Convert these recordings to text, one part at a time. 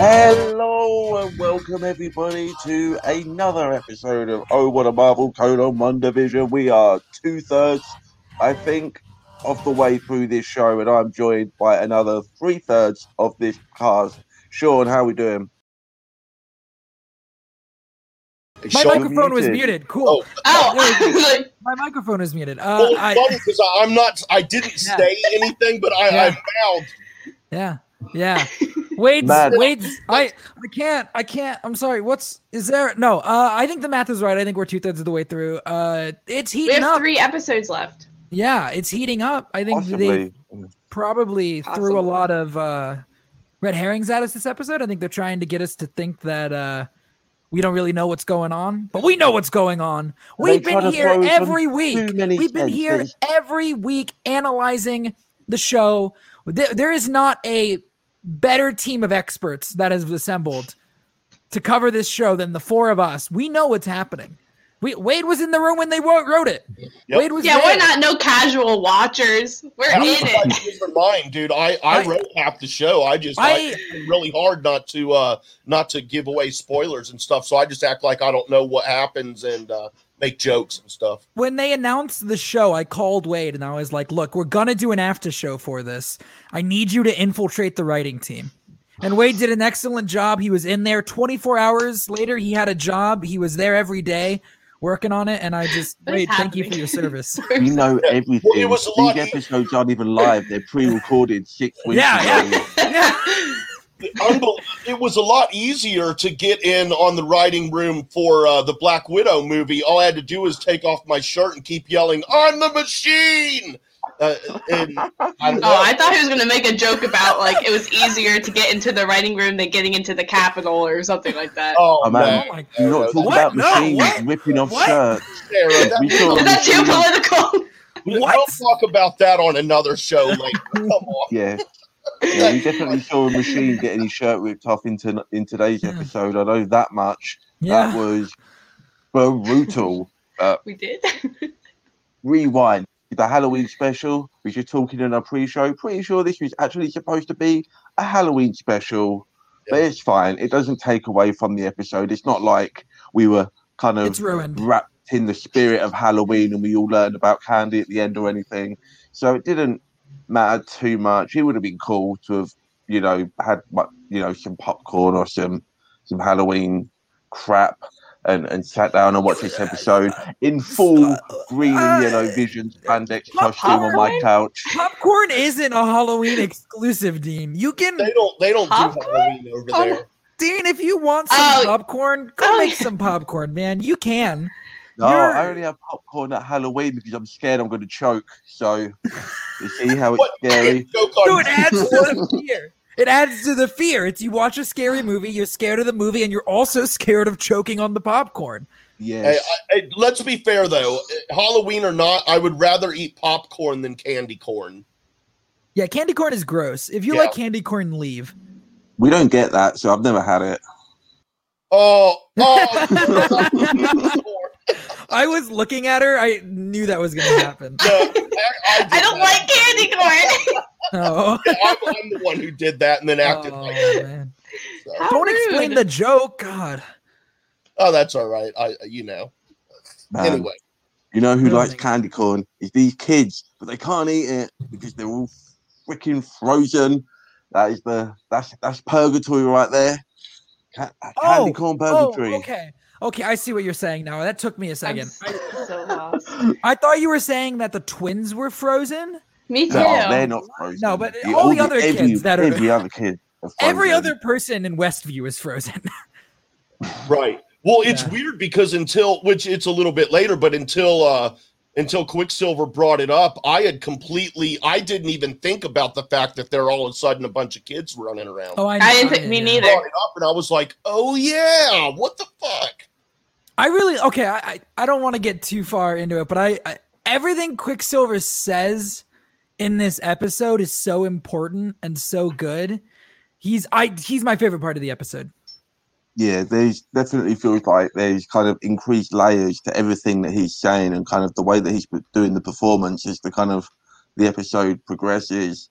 Hello and welcome everybody to another episode of Oh What a Marvel Colon WandaVision. We are two thirds, I think, of the way through this show, and I'm joined by another three thirds of this cast. Sean, how we doing? My Sean, microphone was muted. muted. Cool. Oh, oh, My microphone is muted. Uh, well, I, funny because I'm not. I didn't Yeah. say anything, but I, Yeah. I found. yeah, yeah. Wait, Man. wait. I, I can't. I can't. I'm sorry. What's is there? No. Uh, I think the math is right. I think we're two thirds of the way through. Uh, it's We heating have up. three episodes left. Yeah, it's heating up. I think they Possibly. probably threw a lot of uh, red herrings at us this episode. I think they're trying to get us to think that uh, we don't really know what's going on, but we know what's going on. We've been here every week. We've been here every week analyzing the show. There, there is not a better team of experts that has assembled to cover this show than the four of us. We know what's happening. We, Wade was in the room when they wrote, wrote it. Yep. Wade was Yeah, there. we're not no casual watchers. We're in it. my days are mine, dude. I, I, I- wrote half the show. I just I, I- really hard not to uh not to give away spoilers and stuff. So I just act like I don't know what happens and uh make jokes and stuff. when they announced the show, I called Wade and I was like, "Look, we're gonna do an after show for this. I need you to infiltrate the writing team." And Wade did an excellent job. He was in there 24 hours later. He had a job. He was there every day working on it. And I just What is Wade, thank you for your service. We know everything. Well, it was These episodes aren't even live; they're pre-recorded six weeks Yeah, ago. yeah. Unbel- it was a lot easier to get in on the writing room for uh, the Black Widow movie. All I had to do was take off my shirt and keep yelling, "I'm the machine!" Uh, and I don't. Oh, I thought he was gonna make a joke about like it was easier to get into the writing room than getting into the Capitol or something like that. Oh, Oh, man. Oh my You're not no, talking What? about No, machines what? ripping off What? shirts. Sarah, that- We saw that too political? What? We'll talk about that on another show later. Come on. Yeah. Yeah, we definitely saw a machine getting his shirt ripped off into in today's Yeah. episode. I know that much. Yeah. That was brutal. We did. Rewind. The Halloween special, which you're talking in our pre-show. Pretty sure this was actually supposed to be a Halloween special, but it's fine. It doesn't take away from the episode. It's not like we were kind of wrapped in the spirit of Halloween and we all learned about candy at the end or anything. So it didn't matter too much. It would have been cool to have, you know, had you know some popcorn or some some Halloween crap and and sat down and watched this episode in full uh, green and yellow Vision spandex costume on my couch. Popcorn isn't a Halloween exclusive, Dean. You can, They don't. They don't Popcorn? do Halloween over Oh. there. Dean, if you want some Oh. popcorn, go Oh, make some popcorn, man. You can. No, You're- I only have popcorn at Halloween because I'm scared I'm going to choke. So you see how it's scary. No, it adds to the fear. It adds to the fear. It's you watch a scary movie, you're scared of the movie, and you're also scared of choking on the popcorn. Hey, Yes. I, hey, let's be fair though. Halloween or not, I would rather eat popcorn than candy corn. Yeah, candy corn is gross. If you Yeah. like candy corn, leave. we don't get that, so I've never had it. Oh, oh. I was looking at her. I knew that was going to happen. No, I, I did I don't that. like candy corn. Oh, I'm, I'm the one who did that and then acted Oh, like it. man. So. Don't explain the joke. God. Oh, that's all right. I, you know. Man, Anyway, you know who No, likes candy corn? Is these kids, but they can't eat it because they're all freaking frozen. That is the that's that's purgatory right there. Ca- uh, candy Oh, corn Oh, purgatory. okay. Okay, I see what you're saying now. That took me a I'm second. I, so lost. I thought you were saying that the twins were frozen. Me too. No, they're not frozen. No, but The- all the the- other every, kids that are- every other kid. Every other person in Westview is frozen. right. Well, it's Yeah. weird because until which it's a little bit later, but until uh until Quicksilver brought it up, I had completely I didn't even think about the fact that they're all of a sudden a bunch of kids running around. oh, I, I didn't think- me neither. brought it up and I was like, "Oh yeah, what the fuck?" I really okay. I I, I don't want to get too far into it, but I, I everything Quicksilver says in this episode is so important and so good. He's I he's my favorite part of the episode. yeah, there's definitely feels like there's kind of increased layers to everything that he's saying and kind of the way that he's doing the performance as the kind of the episode progresses.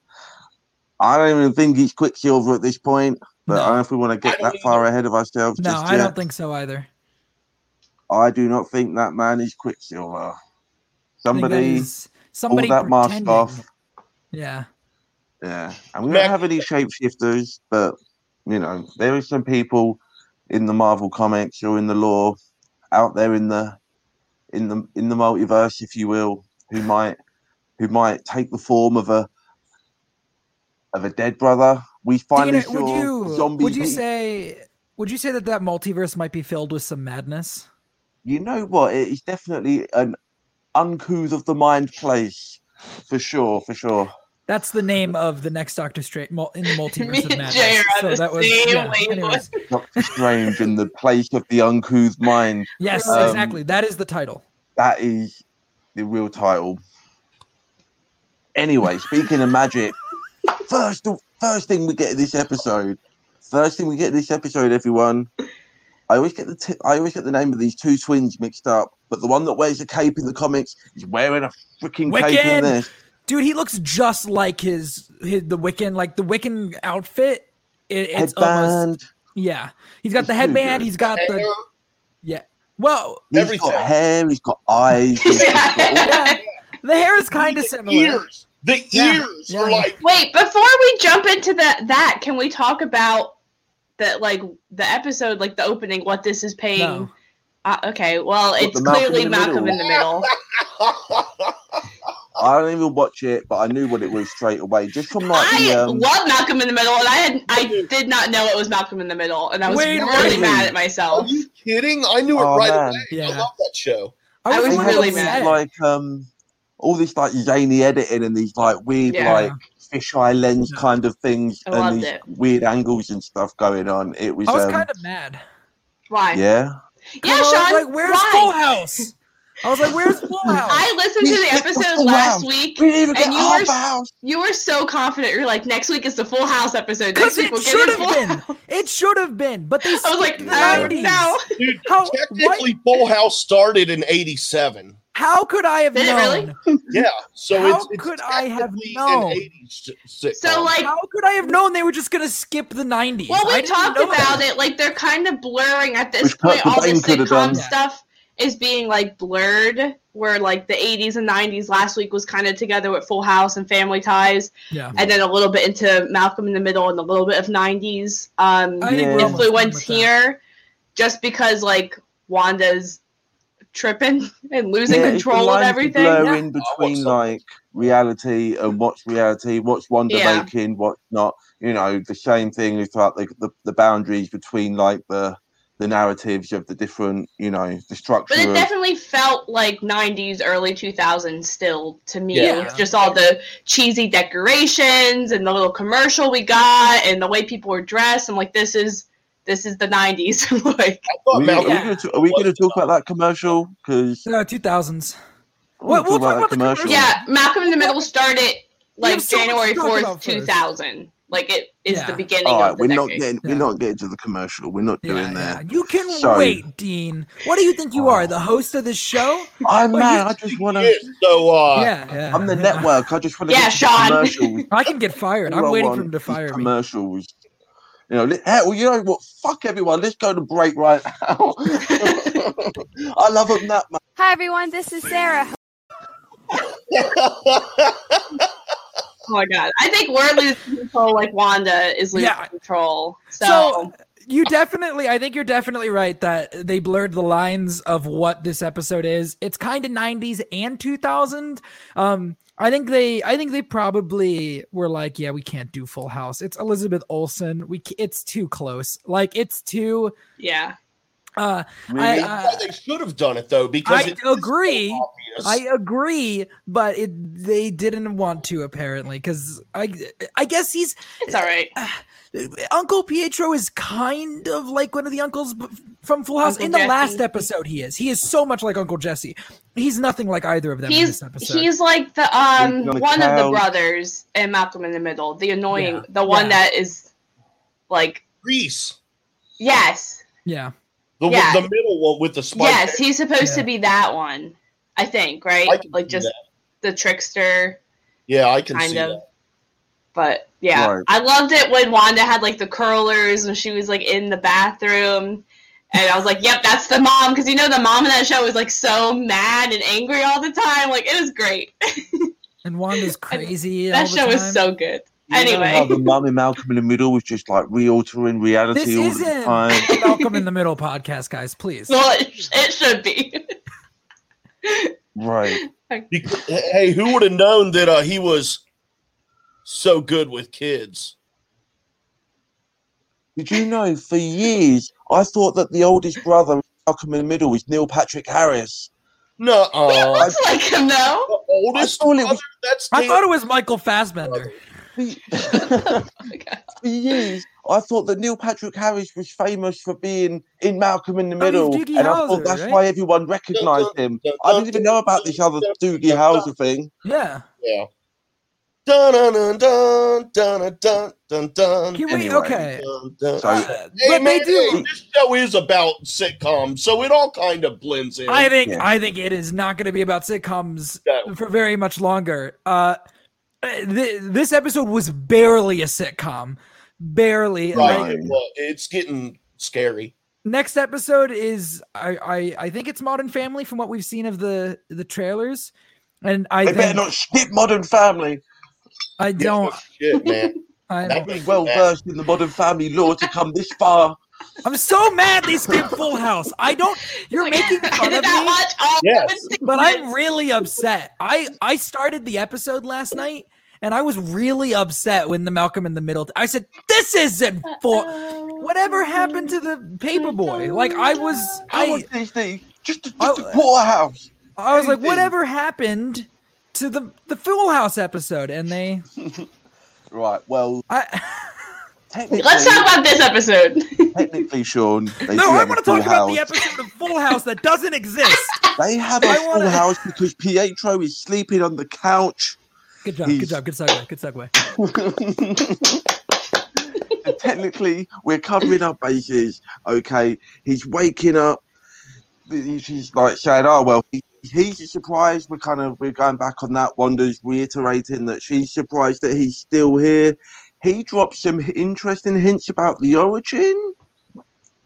I don't even think he's Quicksilver at this point. But No. I don't know if we want to get that far ahead of ourselves. No, just I yet. don't think so either. I do not think that man is Quicksilver. I think that Somebody somebody pull that mask off. Yeah. Yeah, and we don't have any shapeshifters, but you know there are some people in the Marvel comics or in the lore out there in the in the in the multiverse, if you will, who might who might take the form of a of a dead brother. We finally Dina, would you zombie. would you say would you say that that multiverse might be filled with some madness? You know what? It is definitely an uncouth of the mind place, for sure, for sure. That's the name of the next Doctor Strange in the multiverse of madness. Jay are on So the that was same yeah, Doctor Strange in the place of the uncouth mind. Yes, Um, exactly. That is the title. That is the real title. Anyway, speaking of magic, first first thing we get in this episode, first thing we get in this episode, everyone. I always get the t- I always get the name of these two twins mixed up, but the one that wears a cape in the comics is wearing a freaking cape in this. Dude, he looks just like his, his the Wiccan, like the Wiccan outfit. It, it's almost Headband. yeah. He's got It's the headband. He's got Hair, the yeah. Well, He's Everything. got hair. He's got eyes. he's got yeah, the hair is kind of similar. Ears. The ears yeah. are like Wait, before we jump into the, that, can we talk about the like the episode, like the opening, what this is paying? No. Uh, okay, well, What, it's Malcolm clearly in Malcolm Middle? in the Middle. I don't even watch it, but I knew what it was straight away, just from like I the um, love Malcolm in the Middle, and I had I did not know it was Malcolm in the Middle, and I was Wait, really wait. mad at myself. Are you kidding? I knew it Oh, right man. away. Yeah. I love that show. I was they the really all one mad. Like um, all this like zany editing and these like weird Yeah. like fisheye lens kind of things I and loved these it. weird angles and stuff going on. It was, I was um, kind of mad. Why? yeah. Yeah, I was like, where's why? Full House? I was like, where's Full House? I listened to We the the episode Full last House. week. We didn't even get And you were house. You were so confident. You're like, next week is the Full House episode. Because Next week it we'll get should in Full have been. House. It should have been, but they I was like, skipped the no, no. Dude, How- technically, Full House started in '87. How could I have Did known? really? Yeah, so How it's, it's could I have known? An 80s. So like, How could I have known they were just gonna skip the 90s? well, we didn't talked about that. it. Like they're kind of blurring at this Which point. All the Cobain could have sitcom stuff is being like blurred. Where like the 80s and 90s last week was kind of together with Full House and Family Ties, Yeah. and then a little bit into Malcolm in the Middle and a little bit of 90s um, I think Yeah. we're almost done influence here, just because like Wanda's tripping and losing Yeah, control of lines are everything. blurring watch between something. like reality and what's reality, what's Wanda Yeah. making, what's not. You know, the same thing is like the, the, the boundaries between like the the narratives of the different, you know, the structure. But it of, definitely felt like 90s, early 2000s still to me. Yeah. With Just all the cheesy decorations and the little commercial we got and the way people were dressed. I'm like, this is this is the 90s. like, Are we, Malcolm are we Yeah. gonna, are we gonna talk about that commercial? Because No, 2000s. we'll, We'll- we'll talk about the commercial. yeah, Malcolm in the Middle started like so January 4th, 2000. Like, it is Yeah. the beginning All right, of the we're not getting Yeah. we're not getting to the commercial. We're not Yeah, doing yeah. that. You can So- wait, Dean. What do you think you are, the host of this show? I'm Well, man. I just want to. Yes, so uh, yeah, yeah. I'm the yeah. network. I just want to Yeah, get Sean. commercials. I can get fired. I'm waiting for him to is fire me. commercials. You know, li- hell, you know what? Fuck everyone. Let's go to break right now. I love them that much. Hi everyone, this is Sarah. Oh my god. I think we're losing control like Wanda is losing Yeah. control. So, So you definitely, I think you're definitely right that they blurred the lines of what this episode is. It's kind of 90s and 2000. Um, I think they, I think they probably were like, yeah, we can't do Full House. It's Elizabeth Olsen. We, it's too close. Like it's too. yeah. Uh, Really? I- That's why they should have done it though, because I it is so agree. I agree, but it they didn't want to apparently because I, I guess he's It's all right. Uncle Pietro is kind of like one of the uncles from Full House. Uncle in the Jesse. last episode, he is. He is so much like Uncle Jesse. He's nothing like either of them in He's this episode. he's like the um He's on one of the brothers in Malcolm in the Middle, the annoying, Yeah. the one Yeah. that is like Reese, yes, yeah, the Yeah. the middle one with the spike. yes, he's supposed Yeah. to be that one. I think right, I can like see just that. the trickster Yeah, I can kind see of. that. But yeah, Right. I loved it when Wanda had like the curlers when she was like in the bathroom. And I was like, yep, that's the mom. Because you know, the mom in that show was like so mad and angry all the time. Like, it was great. And Wanda's crazy. that all the show is time. so good. You know Anyway. how the mum in Malcolm in the Middle was just like re-altering reality This all the isn't time. Malcolm in the Middle podcast, guys. Please. Well, it, it should be. Right. Because, hey, who would have known that uh, he was so good with kids? Did you know for years I thought that the oldest brother in Malcolm in the Middle was Neil Patrick Harris? No, He uh, looks like him though. the oldest I thought it was- That's I thought it was Michael Fassbender. For, my God. for years, I thought that Neil Patrick Harris was famous for being in Malcolm in the Oh, he's Middle, Doogie and I Howser, thought that's right? why everyone recognised him. I didn't even know about this other Doogie Howser thing. Yeah. Yeah. Dun dun dun dun dun dun dun dun. Can we? Anyway. Okay. dun, dun. So- Uh, Hey, but man, they do. hey, this show is about sitcoms, so it all kind of blends in. I think Yeah. I think it is not going to be about sitcoms No. for very much longer. Uh, Uh, th- this episode was barely a sitcom, barely. right. Like, Well, it's getting scary. next episode is I, I I think it's Modern Family from what we've seen of the the trailers, and I They better not skip Modern Family. I don't Shit, man. I That don't. Be well versed in the Modern Family law to come this far. I'm so mad they skipped Full House. I don't. You're Like, making fun of me. watch Yes. but. I'm really upset. I I started the episode last night and I was really upset when the Malcolm in the Middle. I said, "This isn't for whatever happened to the Paperboy." Like I was, How I was this thing? Just a, just a porterhouse. I was like, "Whatever happened to the the Full House episode?" And they, Right. Well, I technically, Let's talk about this episode. technically, Sean. They no, do I have want to talk about the episode of Full House that doesn't exist. They have a I full wanna- house because Pietro is sleeping on the couch. Good job, good job, good segue, good segue. Technically, we're covering our bases. Okay, he's waking up. He's like saying, "Oh well, he, he's surprised." We're kind of we're going back on that. Wanda's reiterating that she's surprised that he's still here. He drops some interesting hints about the origin.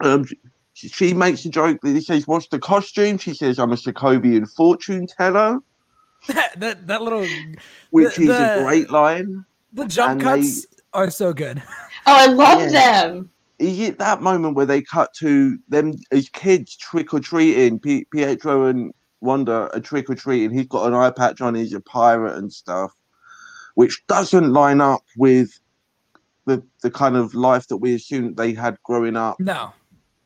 Um, she, she makes a joke that he says, "What's the costume?" She says, "I'm a Sokovian fortune teller," that, that that little which The- is the- a great line. the jump And they- cuts are so good. Oh, I love Yeah. them. is it that moment where they cut to them as kids trick or treating? P- Pietro and Wanda are trick or treating. He's got an eye patch on. He's a pirate and stuff, which doesn't line up with the the kind of life that we assumed they had growing up. No,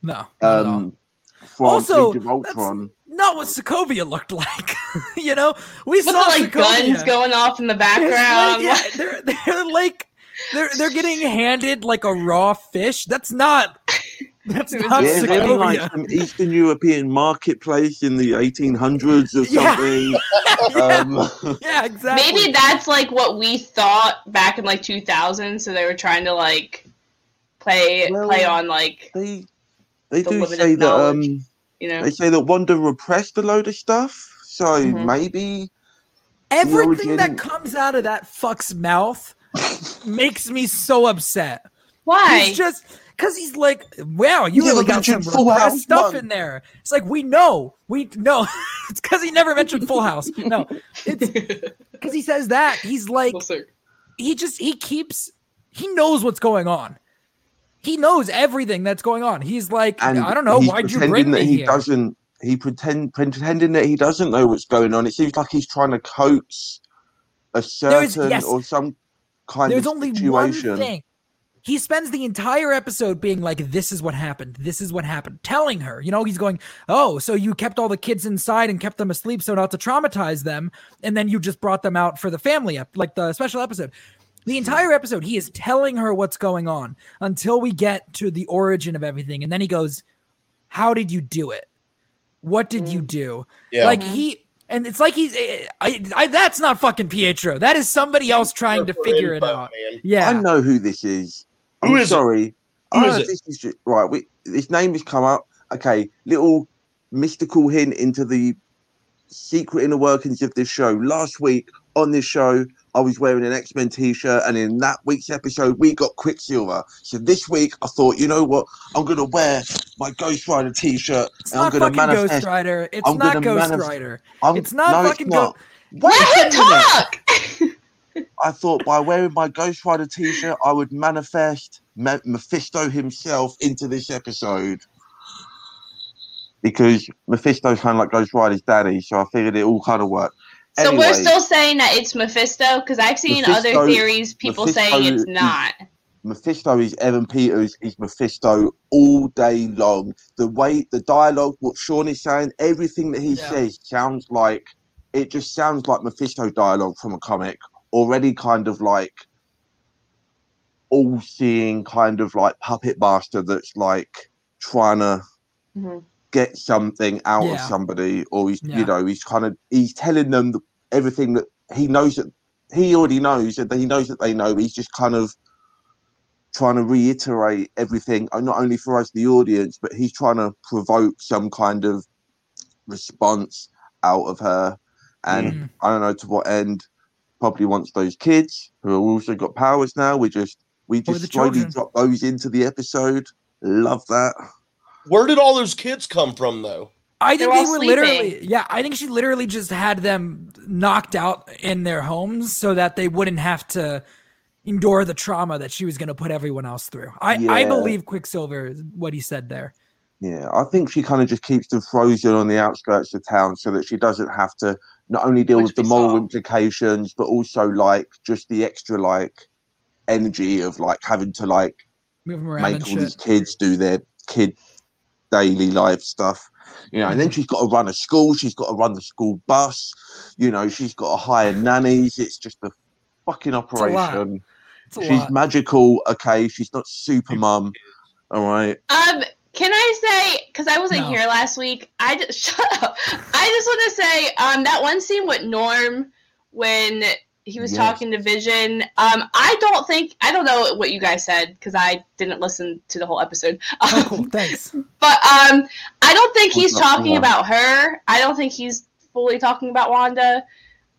no. not at all. Um, from Also, Age of Ultron. not what Sokovia looked like. you know, we With the saw like Sokovia. guns going off in the background. like, yeah, they're they're like they're they're getting handed like a raw fish. That's not that's not Yeah, they're in like some Eastern European marketplace in the 1800s or something. yeah, Um, yeah, exactly. Maybe that's like what we thought back in like 2000. So they were trying to like play Well, play on like they they The do say that knowledge. um you know. they say that Wanda repressed a load of stuff. So Mhm. maybe Everything that comes out of that fuck's mouth makes me so upset. Why? He's just because he's like, wow, you Yeah, really like got some mentioned Full House stuff in there. It's like we know, we know. it's because he never mentioned Full House. No, it's because he says that he's like Well, he just he keeps he knows what's going on. He knows everything that's going on. He's like, and I don't know, why'd you pretending bring that he here? doesn't he pretend pretending that he doesn't know what's going on. It seems like he's trying to coax a certain yes. or some kind There's of only situation. one thing. He spends the entire episode being like, "This is what happened. This is what happened," telling her. You know, he's going, "Oh, so you kept all the kids inside and kept them asleep so not to traumatize them, and then you just brought them out for the family, ep- like the special episode." The entire episode, he is telling her what's going on until we get to the origin of everything, and then he goes, "How did you do it? What did you do?" Yeah. Like he, and it's like he's, I, I, that's not fucking Pietro. That is somebody else trying to figure it out. man. Yeah. I know who this is. Who I'm is it? sorry. Who I is know it? This is just, right. We, this name has come up. Okay, little mystical hint into the secret inner workings of this show. Last week on this show, I was wearing an X Men t shirt, and in that week's episode, we got Quicksilver. So this week, I thought, you know what? I'm going to wear my Ghost Rider t shirt. It's and I'm not going fucking to Ghost. Rider. It's I'm not Ghost manif- Rider. I'm- It's not no, fucking. Ghost. Let a him talk. I thought by wearing my Ghost Rider t shirt, I would manifest Ma- Mephisto himself into this episode. Because Mephisto's kind of like Ghost Rider's daddy, so I figured it all kind of worked. So we're still saying that it's Mephisto because I've seen Mephisto- other theories, people Mephisto saying it's is- not. Mephisto is Evan Peters is Mephisto all day long. The way the dialogue, what Sean is saying, everything that he Yeah. says sounds like it just sounds like Mephisto dialogue from a comic. Already kind of like all seeing kind of like puppet master that's like trying to Mhm. get something out of somebody or he's Yeah. you know he's kind of he's telling them everything that he knows that he already knows and he knows that they know he's just kind of trying to reiterate everything uh, not only for us the audience but he's trying to provoke some kind of response out of her and Mhm. i don't know to what end probably wants those kids who have also got powers now we just we just the slowly children. drop those into the episode love that Where did all those kids come from, though? I They're think they were sleeping. literally, yeah. I think she literally just had them knocked out in their homes so that they wouldn't have to endure the trauma that she was going to put everyone else through. I, I believe Quicksilver is what he said there. Yeah, I think she kind of just keeps them frozen on the outskirts of town so that she doesn't have to not only deal Which with the moral saw. implications, but also like just the extra like energy of like having to like Move them around make all shit. these kids do their kid daily life stuff. You know, and Mm-hmm. then she's got to run a school, she's got to run the school bus, you know, she's got to hire nannies. It's just a fucking a lot. operation. It's a She's lot. magical, okay, she's not super mum. All right. Um, can I say because I wasn't No. here last week? I just shut up. I just want to say um that one scene with Norm when he was Yes. talking to Vision. Um, I don't think I don't know what you guys said because I didn't listen to the whole episode. Oh, Um, cool. Thanks. But um, I don't think he's talking about her. I don't think he's fully talking about Wanda.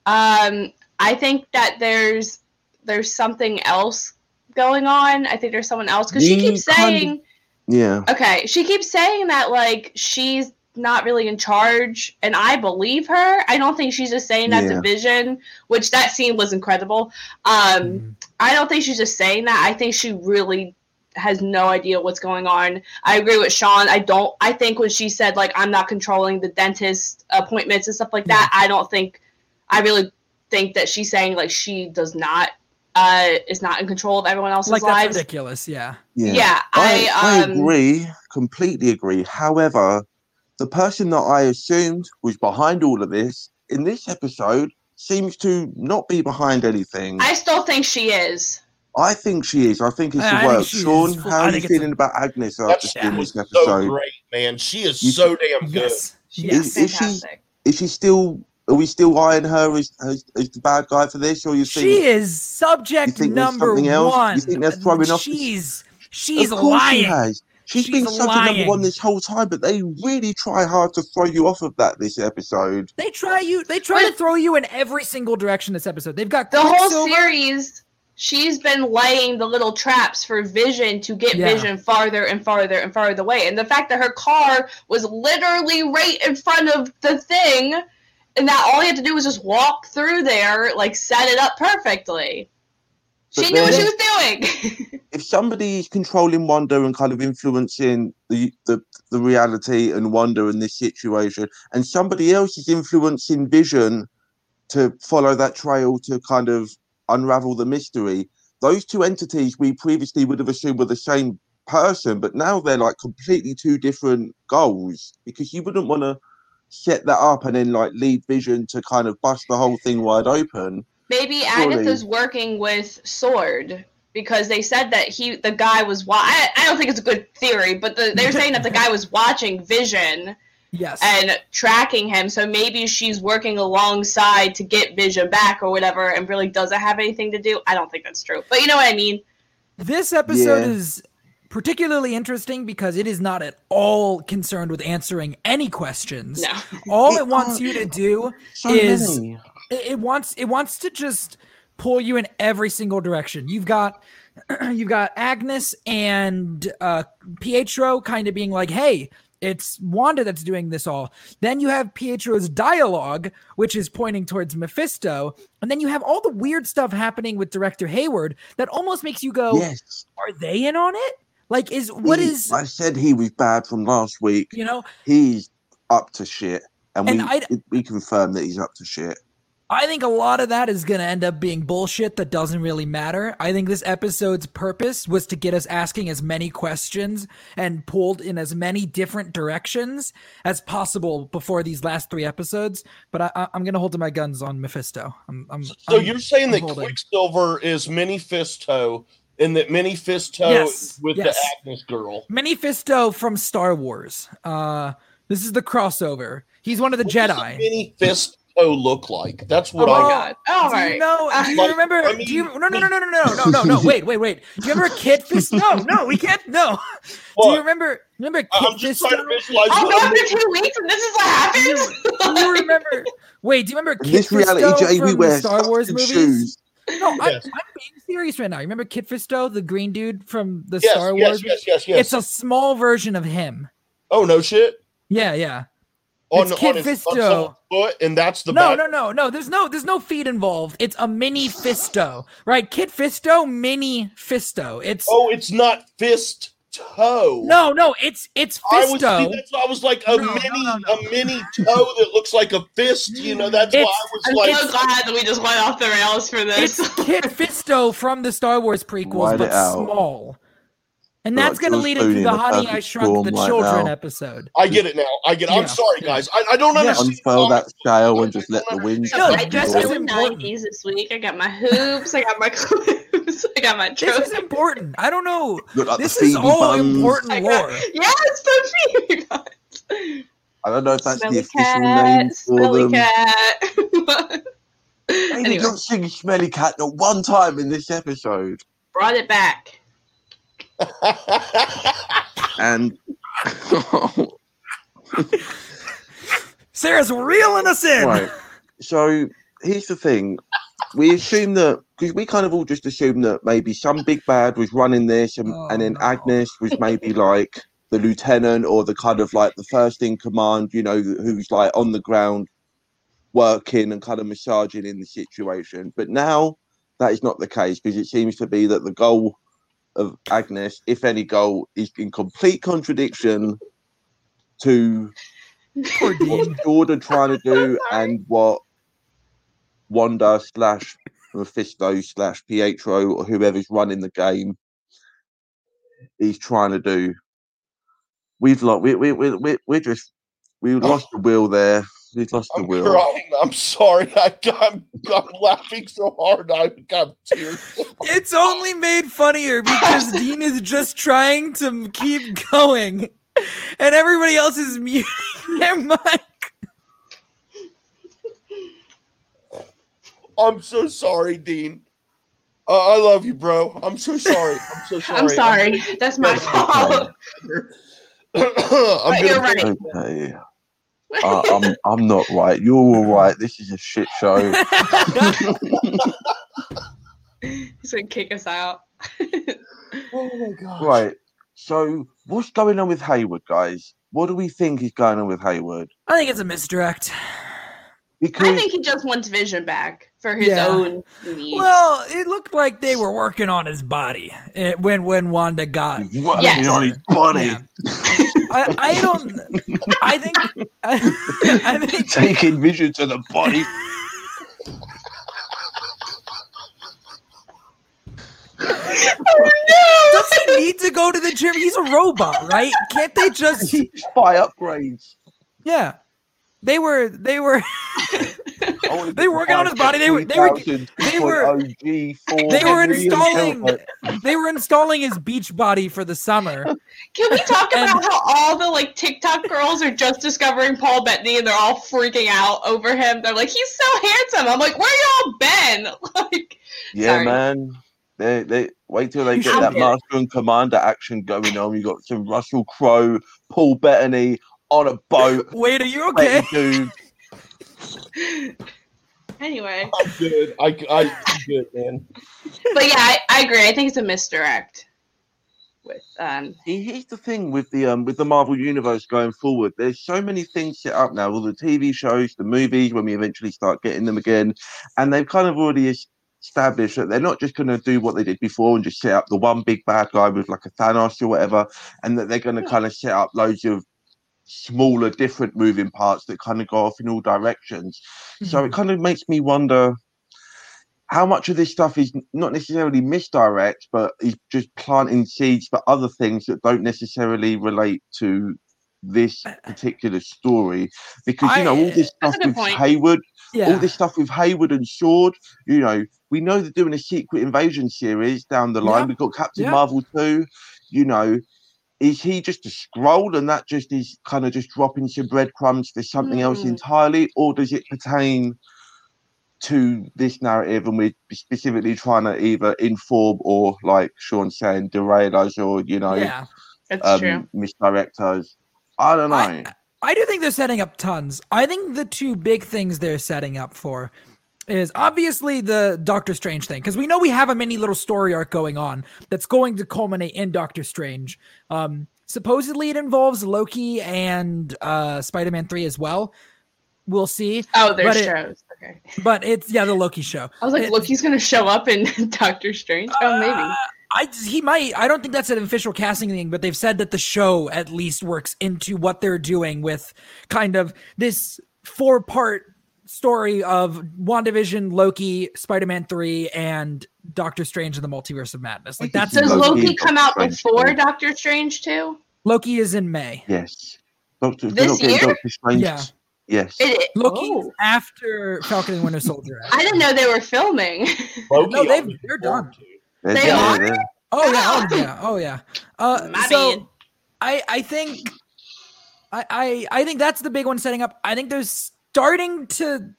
Um, I think that there's there's something else going on. I think there's someone else because she keeps saying, Yeah. okay, she keeps saying that like she's not really in charge, and I believe her. I don't think she's just saying that Yeah. to Vision, which that scene was incredible. Um, Mhm. I don't think she's just saying that. I think she really has no idea what's going on. I agree with Sean. I don't. I think when she said like I'm not controlling the dentist appointments and stuff like that, I don't think. I really think that she's saying like she does not uh is not in control of everyone else's Like that's lives. ridiculous. Yeah. Yeah. Yeah, I, I, I um agree, completely agree. However, the person that I assumed was behind all of this in this episode seems to not be behind anything. I, I still think she is. I think she is. I think it's I- I the think work. she Sean, is. how I are you think it's a- feeling about Agnes after That's seeing was this so great, man. She is You- so damn good. Yes. She Yes. is Is she- Is she still? Are we still eyeing her as, as, as the bad guy for this, or you think? She is subject think there's number something else? You one. think they're throwing off the- She's she's of course lying. she has. She's She's been subject number one this whole time, but they really try hard to throw you off of that this episode. They try you. They try to throw you in every single direction this episode. They've got The whole Quicksilver- series, she's been laying the little traps for Vision to get Yeah. Vision farther and farther and farther away. And the fact that her car was literally right in front of the thing, and that all he had to do was just walk through there, like set it up perfectly. She knew what she was doing. if somebody's controlling Wanda and kind of influencing the, the the reality and Wanda in this situation, and somebody else is influencing Vision to follow that trail to kind of unravel the mystery, those two entities we previously would have assumed were the same person, but now they're like completely two different goals because you wouldn't want to set that up and then like lead Vision to kind of bust the whole thing wide open. Maybe Surely. Agatha's working with Sword because they said that he, the guy was. Wa- I, I don't think it's a good theory, but the, they're saying that the guy was watching Vision Yes. and tracking him. So maybe she's working alongside to get Vision back or whatever, and really doesn't have anything to do. I don't think that's true, but you know what I mean. This episode Yeah. is particularly interesting because it is not at all concerned with answering any questions. No. All It it wants can't- you to do So is many. it, it wants it wants to just pull you in every single direction. You've got you've got Agnes and uh, Pietro kind of being like, "Hey, it's Wanda that's doing this all." Then you have Pietro's dialogue, which is pointing towards Mephisto, and then you have all the weird stuff happening with director Hayward that almost makes you go, Yes. "Are they in on it?" Like, is what He- is I said he was bad from last week. you know? He's up to shit, and, And we I'd- we confirm that he's up to shit. I think a lot of that is going to end up being bullshit that doesn't really matter. I think this episode's purpose was to get us asking as many questions and pulled in as many different directions as possible before these last three episodes. But I, I, I'm going to hold to my guns on Mephisto. I'm, I'm, So I'm- you're saying I'm that holding. Quicksilver is Mini Fisto, and that Mini Fisto Yes, with yes. the Agnes girl. Mephisto from Star Wars. Uh, this is the crossover. He's one of the What does a Jedi. Mini Fisto look like? That's what Oh I. god. All do you know? Do you Like, remember? I do you? No, no, no, no, no, no, no, no, no. Wait, wait, wait. Do you remember Kid Fist? No, no, we can't. No. Do you remember? Remember Kid I'm just trying to visualize. I'll what go after two weeks and this is what happens. Do you remember? Wait, do you remember In Kid this reality, Fisto Jay, from the wear Star Wars movies? shoes. No, I'm, Yes. I'm being serious right now. You remember Kit Fisto, the green dude from the Yes, Star Wars? yes, yes, yes. Yes. It's a small version of him. oh no shit. Yeah, yeah. On, It's Kid on his Fisto. foot, and that's the no, no, no, no. There's no, there's no feet involved. It's a mini Fisto, right? Kit Fisto, mini Fisto. It's Oh, it's not fist toe. no, no. It's it's I was, see, that's, I was like a No, no, mini, no, no. a mini toe that looks like a fist. You know, that's why I was I'm like, so glad that we just went off the rails for this. It's Kit Fisto from the Star Wars prequels, Write but out. small. And Feel that's like going to lead into Clooney the Honey I perfect Shrunk the storm right Children now. episode. I get it now. I get. It. Yeah. I'm sorry, guys. I, I don't understand. Unfurl that sail and just let the wind. So No, I dressed this up is in important. 90s this week. I got my hoops. I got my clips. I got my This trophy. is important. I don't know. Like This is Phoebe all buns. important I lore. got, yeah, it's so cute. I don't know if that's Smelly the official cat, name for smelly them. cat. They anyway, did not sing Smelly Cat not one time in this episode. brought it back. And Sarah's reeling us in. right, so here's the thing: we assume that because we kind of all just assume that maybe some big bad was running this, and, Oh, and then no. Agnes was maybe like the lieutenant or the kind of like the first in command, you know, who's like on the ground working and kind of massaging in the situation. But now that is not the case because it seems to be that the goal of Agnes, if any goal, is in complete contradiction to what Jordan trying to do and what Wanda slash Mephisto slash Pietro or whoever's running the game is trying to do. We've lost. We we we we we're just we lost the will there. We've lost the I'm will. crying. I'm sorry. I, I'm, I'm laughing so hard. I got tears. It's only made funnier because Dean is just trying to keep going, and everybody else is muting their mic. I'm so sorry, Dean. Uh, I love you, bro. I'm so sorry. I'm so sorry. I'm sorry. That's my fault. I'm But you're gonna right. Okay. Uh, I'm I'm not right. You're all right. This is a shit show. He's gonna kick us out. Oh my god. right. So what's going on with Hayward, guys? What do we think is going on with Hayward? I think it's a misdirect. Because I think he just wants Vision back for his Yeah. own needs. Well, it looked like they were working on his body eh, when when Wanda got. he's working Yes. on his body, Yeah. I, I don't. I think. I, I think. taking vision to the body. oh, no! Does he need to go to the gym? He's a robot, right? Can't they just? Buy upgrades. Yeah. They were. They were. They were working on his body. They were- they were- they were- They They were installing. They were installing his beach body for the summer. Can we talk And- about how all the like TikTok girls are just discovering Paul Bettany and they're all freaking out over him? They're like, he's so handsome. I'm like, where y'all been? Like, Yeah, Sorry. man. They, they wait till they get that be. master and commander action going on. You got some Russell Crowe, Paul Bettany on a boat. Wait, are you okay? Dude, Anyway, I'm good. I, I, I'm good, man. but yeah, I, I agree. I think it's a misdirect. With um, here's the thing with the um with the Marvel universe going forward. There's so many things set up now. All the TV shows, the movies, when we eventually start getting them again, and they've kind of already es- established that they're not just going to do what they did before and just set up the one big bad guy with like a Thanos or whatever, and that they're going to kind of set up loads of smaller, different moving parts that kind of go off in all directions. So it kind of makes me wonder how much of this stuff is not necessarily misdirect, but is just planting seeds for other things that don't necessarily relate to this particular story. Because you know all this stuff with point. Hayward, yeah. all this stuff with Hayward and Sword, you know, we know they're doing a secret invasion series down the line. We've got Captain. Marvel too, you know. Is he just a scroll and that just is kind of just dropping some breadcrumbs for something else Hmm. entirely, or does it pertain to this narrative and we're specifically trying to either inform or, like Sean saying, derail us or, you know, yeah. that's true. um, misdirect us? I don't know. I, I do think they're setting up tons. I think the two big things they're setting up for is obviously the Doctor Strange thing because we know we have a mini little story arc going on that's going to culminate in Doctor Strange. Um, supposedly it involves Loki and uh, Spider-Man Three as well. We'll see, Oh, there's but it- shows. Okay. but it's yeah the Loki show. I was like, It- look, he's gonna show up in Doctor Strange. Oh, maybe. Uh, I he might. I don't think that's an official casting thing, but they've said that the show at least works into what they're doing with kind of this four part story of WandaVision, Loki, Spider Man three, and Doctor Strange in the Multiverse of Madness. Like that's Does Loki Loki come Doctor out Strange before too. Doctor Strange too? Loki is in May. yes. Doctor, This they're not getting year? Doctor Strange. Yeah. Yes. It, Loki oh. after Falcon and Winter Soldier. I didn't know they were filming. Loki, No, they've- they're done. They're- They they're- are? Oh yeah, oh yeah, oh yeah. Uh, so bad. I I think I, I I think that's the big one setting up. I think they're starting to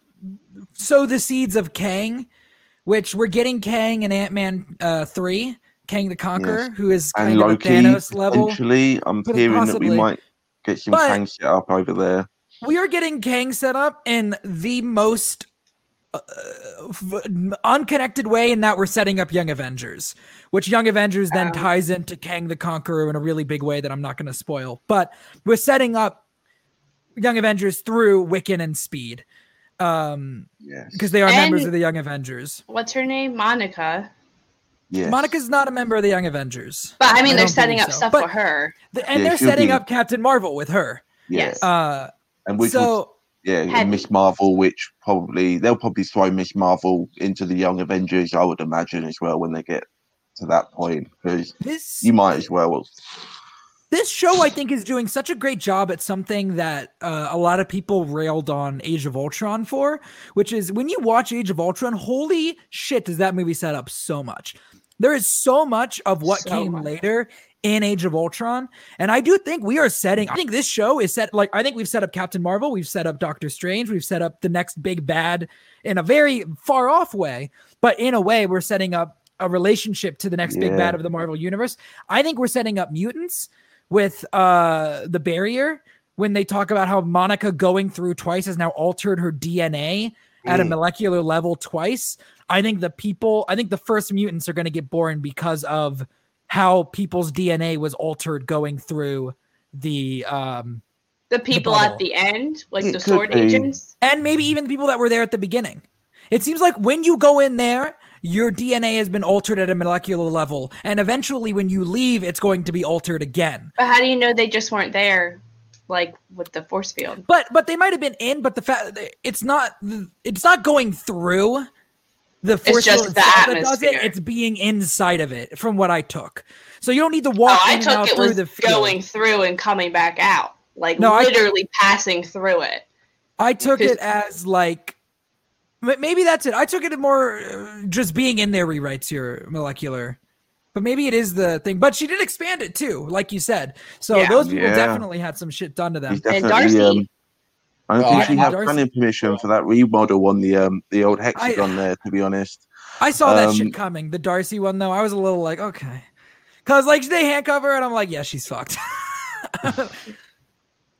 sow the seeds of Kang, which we're getting Kang and Ant Man uh, three, Kang the Conqueror, Yes. who is and kind of a Loki, Thanos level. I'm But hearing that we might get some But- Kang set up over there. We are getting Kang set up in the most uh, unconnected way in that we're setting up Young Avengers, which Young Avengers then Oh. ties into Kang the Conqueror in a really big way that I'm not going to spoil. But we're setting up Young Avengers through Wiccan and Speed um, Yes. because they are members of the Young Avengers. What's her name? Monica. yes. Monica's not a member of the Young Avengers. But I I mean, they're setting up so. stuff But- for her. The- and Yeah, they're setting be- up Captain Marvel with her. Yes. Uh, and we so yeah, Heavy. and Miss Marvel, which probably they'll probably throw Miss Marvel into the Young Avengers, I would imagine as well when they get to that point, because this you might as well. This show i think is doing such a great job at something that uh, a lot of people railed on age of ultron for which is when you watch age of ultron holy shit does that movie set up so much. There is so much of what So came much. later in age of ultron and i do think we are setting i think this show is set like i think we've set up captain marvel we've set up doctor strange we've set up the next big bad in a very far off way but in a way we're setting up a relationship to the next big bad of the marvel universe. I think we're setting up mutants with uh the barrier when they talk about how Monica going through twice has now altered her DNA at a Mm. molecular level twice. I think the people, I think the first mutants are going to get born because of how people's DNA was altered going through the um The people bubble. at the end, like It the could sword be. agents. and maybe even the people that were there at the beginning. It seems like when you go in there, your DNA has been altered at a molecular level, and eventually when you leave, it's going to be altered again. But how do you know they just weren't there, like with the force field? But but they might have been in, but the fact it's not it's not going through the force just field the that does it. atmosphere. It's being inside of it, from what I took. So you don't need to walk Oh, in I took it through was going through and coming back out, like No, I- literally passing through it. I took it as like maybe that's it. I took it more uh, just being in there rewrites your molecular. But maybe it is the thing. But she did expand it too, like you said. So Yeah. those people Yeah. definitely had some shit done to them. And definitely Darcy- um, I don't No, think I- she had Darcy- planning permission for that remodel on the um the old hexagon I- there. To be honest, I saw that Um, shit coming. The Darcy one though, I was a little like, okay, because like they handcuff her, and I'm like, yeah, she's fucked.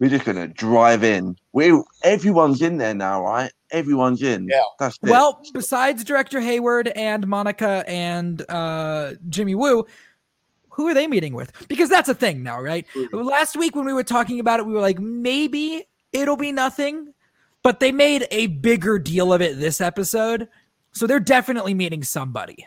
we're just gonna drive in. We everyone's in there now, right? Everyone's in. Yeah. that's it. well, besides director Hayward and Monica and uh, Jimmy Woo, who are they meeting with? Because that's a thing now, right? Last week when we were talking about it, we were like, maybe it'll be nothing, but they made a bigger deal of it this episode. So they're definitely meeting somebody.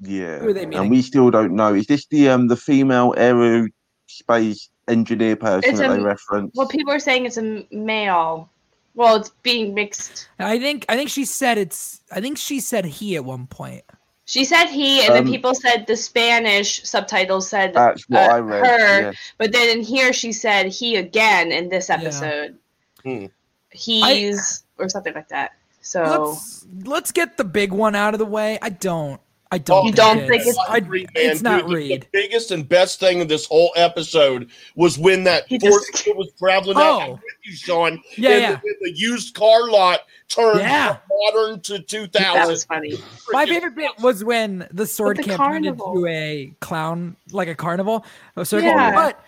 yeah, who are they meeting? and we still don't know. Is this the um the female aerospace engineer person It's that a- they reference? Well, people are saying it's a male. Well, it's being mixed. I think I think she said it's I think she said he at one point. She said he, and Um, then people said the Spanish subtitles said That's what uh, I read. her, yeah. but then in here she said he again in this episode. Hmm. He's or something like that. So Let's let's get the big one out of the way. I don't I don't. You don't think it's, it's- I, Reed, man, it's not dude, the- Reed. The biggest and best thing of this whole episode was when that He Ford just- kid was traveling Oh. out with you, Sean. Yeah, and yeah. The, the used car lot turned Yeah. from modern to 2000. that was funny. My favorite bit was when the sword the camp turned into a clown, like a carnival, a circle. Yeah. But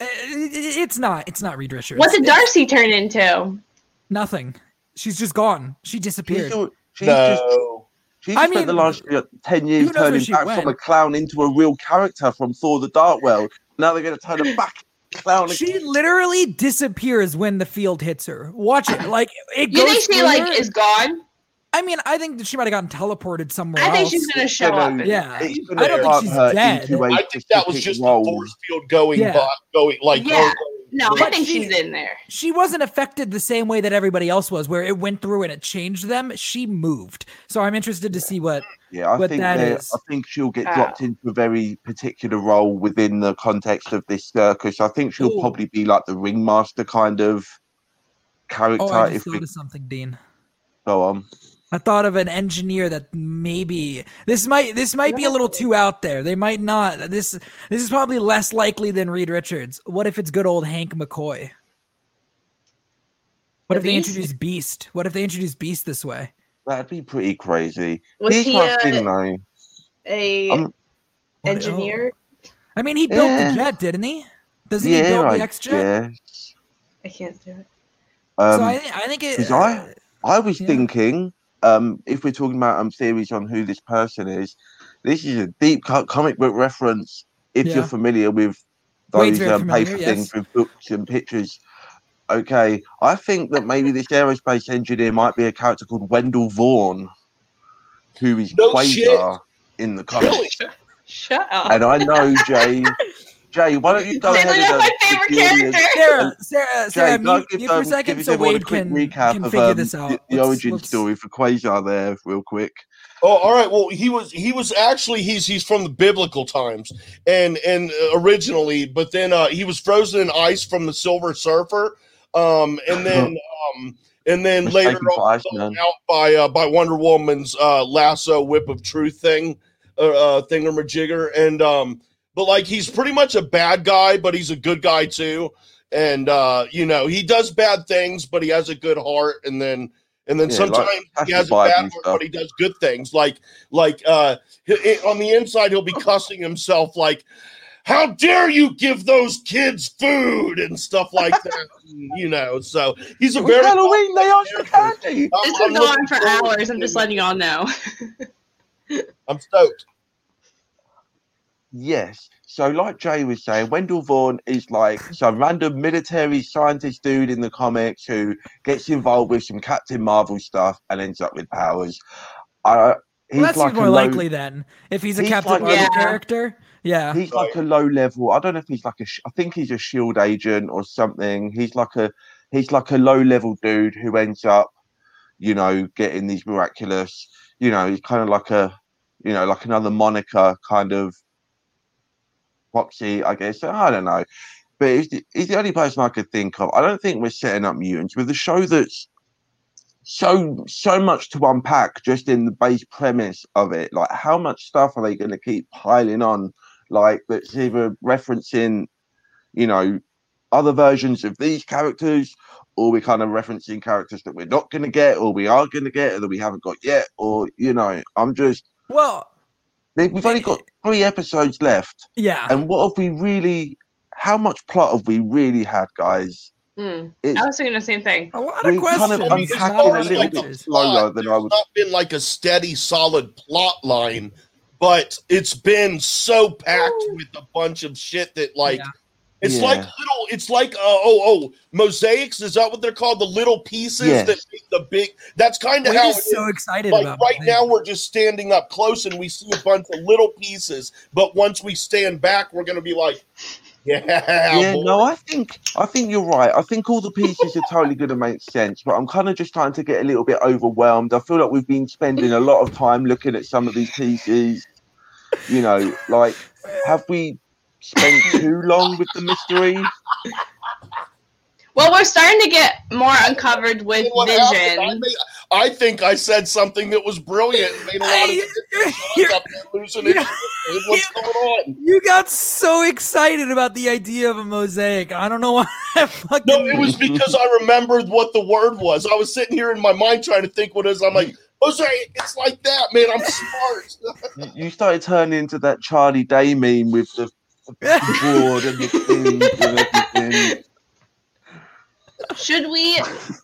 uh, it- it- it's not. It's not Reed Richards. What did Darcy turn into? Nothing. She's just gone. She disappeared. still- she's just No. she's I spent the mean, last uh, ten years who knows where turning back went? from a clown into a real character from Thor: The Dark World. Now they're going to turn her back clown. She literally disappears when the field hits her. Watch it. Like it goes You think she like her. is gone? I mean, I think that she might have gotten teleported somewhere I think else. she's gonna show gonna- up. Yeah. I gonna don't think she's her dead. into a I think that was just role. the force field going, Yeah. by, going like Yeah. her- No, I But think she- she's in there. she wasn't affected the same way that everybody else was, where it went through and it changed them. She moved. So I'm interested to see what. Yeah, I what think that. I think she'll get Ah. dropped into a very particular role within the context of this circus. I think she'll Ooh. probably be like the ringmaster kind of character. Oh, I if just we thought of something, Dean. go on, I thought of an engineer that maybe this might this might be a little too out there. They might not. This this is probably less likely than Reed Richards. What if it's good old Hank McCoy? What The if they introduce Beast? What if they introduce Beast this way? that'd be pretty crazy. Was Here's he my a, thing, though. a I'm- What- engineer? I mean, he built Yeah. the jet, didn't he? Doesn't he build I the X jet? I can't do it. Um, so I, I think it. 'cause I- I was Yeah. thinking, um, if we're talking about um theories on who this person is, this is a deep co- comic book reference. If Yeah. you're familiar with those um, familiar, paper yes. things with books and pictures. Okay, I think that maybe this aerospace engineer might be a character called Wendell Vaughn, who is No Quasar shit. in the comics. Really? Shut up. And I know Jay. Jay, why don't you go Say ahead that's and my um, favorite give the audience- character. Sarah, Sarah, Jay, Sarah, can mute, give, mute for a um, second give so everyone Wade can, recap can of figure um, this out. the, the Let's- origin let's- story for Quasar there, real quick. Oh, all right. Well, he was he was actually he's he's from the biblical times, and and uh, originally, but then uh, he was frozen in ice from the Silver Surfer, um, and then um, and then later Mistaken for on Iceman. out by uh, by Wonder Woman's uh, lasso whip of truth thing, uh, uh, thingamajigger, and um, but like he's pretty much a bad guy, but he's a good guy too, and uh, you know he does bad things, but he has a good heart, and then. And then Yeah, sometimes that's he has a bad heart, stuff. but he does good things. Like like uh he- he- on the inside he'll be cussing himself like how dare you give those kids food and stuff like that you know so he's a It was very Halloween, they asked for character. candy. I'm- This I'm could on for hours. I'm just letting y'all know. i'm stoked Yes. So, like Jay was saying, Wendell Vaughn is like some random military scientist dude in the comics who gets involved with some Captain Marvel stuff and ends up with powers. Uh, he's Well, that like more low, likely then. If he's a He's Captain like- Marvel Yeah. character, yeah. He's like a low level. I don't know if he's like a. I think he's a shield agent or something. He's like a. He's like a low level dude who ends up, you know, getting these miraculous. You know, he's kind of like a, you know, like another Monica kind of. Proxy, I guess. I don't know, but he's the, he's the only person I could think of. I don't think we're setting up mutants with a show that's so so much to unpack just in the base premise of it. Like, how much stuff are they going to keep piling on? like that's either referencing, you know, other versions of these characters, or we're kind of referencing characters that we're not going to get, or we are going to get, or that we haven't got yet, or you know, I'm just Well, we- we've only got three episodes left, yeah. and what have we really? How much plot have we really had, guys? Mm. It's I was thinking the same thing. a lot we of kind questions. of I mean, it's unpacking not a like little a bit plot. slower than I There's would. not been like a steady, solid plot line, but it's been so packed with a bunch of shit that like Yeah. It's Yeah. like little. It's like uh, oh oh mosaics. Is that what they're called? The little pieces Yes. that make the big. That's kind of We're how. it just so is. excited Like about right it. now, we're just standing up close and we see a bunch of little pieces. But once we stand back, we're gonna be like, yeah, Yeah, boy. no, I think I think you're right. I think all the pieces are totally going to make sense, but I'm kind of just trying to get a little bit overwhelmed. I feel like we've been spending a lot of time looking at some of these pieces. You know, like have we spent too long with the mystery? Well, we're starting to get more uncovered with What happened? I, Vision. I think I said something that was brilliant made a lot of you're- up there losing it. What's going on? You got so excited about the idea of a mosaic. I don't know why. I fucking No, it was because I remembered what the word was. I was sitting here in my mind trying to think what it is. I'm like, Jose, it's like that, man. I'm smart. You- You started turning into that Charlie Day meme with the, the board and the things and everything. Should we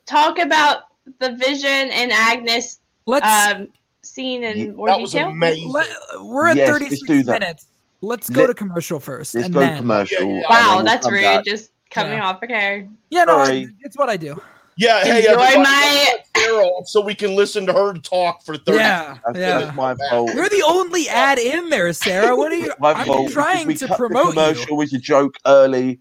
talk about the Vision and Agnes Let's. um, scene in Ye- more that was detail? amazing. let, we're at Yes, let's 36 do that. minutes. Let's go Let- to commercial first. Let's and go then, commercial. Yeah, yeah. and then Wow, we'll that's come rude. back. Just cutting Yeah. off. Okay. Yeah, no, I, Sorry. it's what I do. Yeah, hey, Enjoy everybody, my- let's let Sarah off so we can listen to her talk for 30 Yeah, That's, yeah. that's my fault. You're the only ad in there, Sarah. What are you? My I'm fault. because trying we to cut promote the you. commercial was a joke early.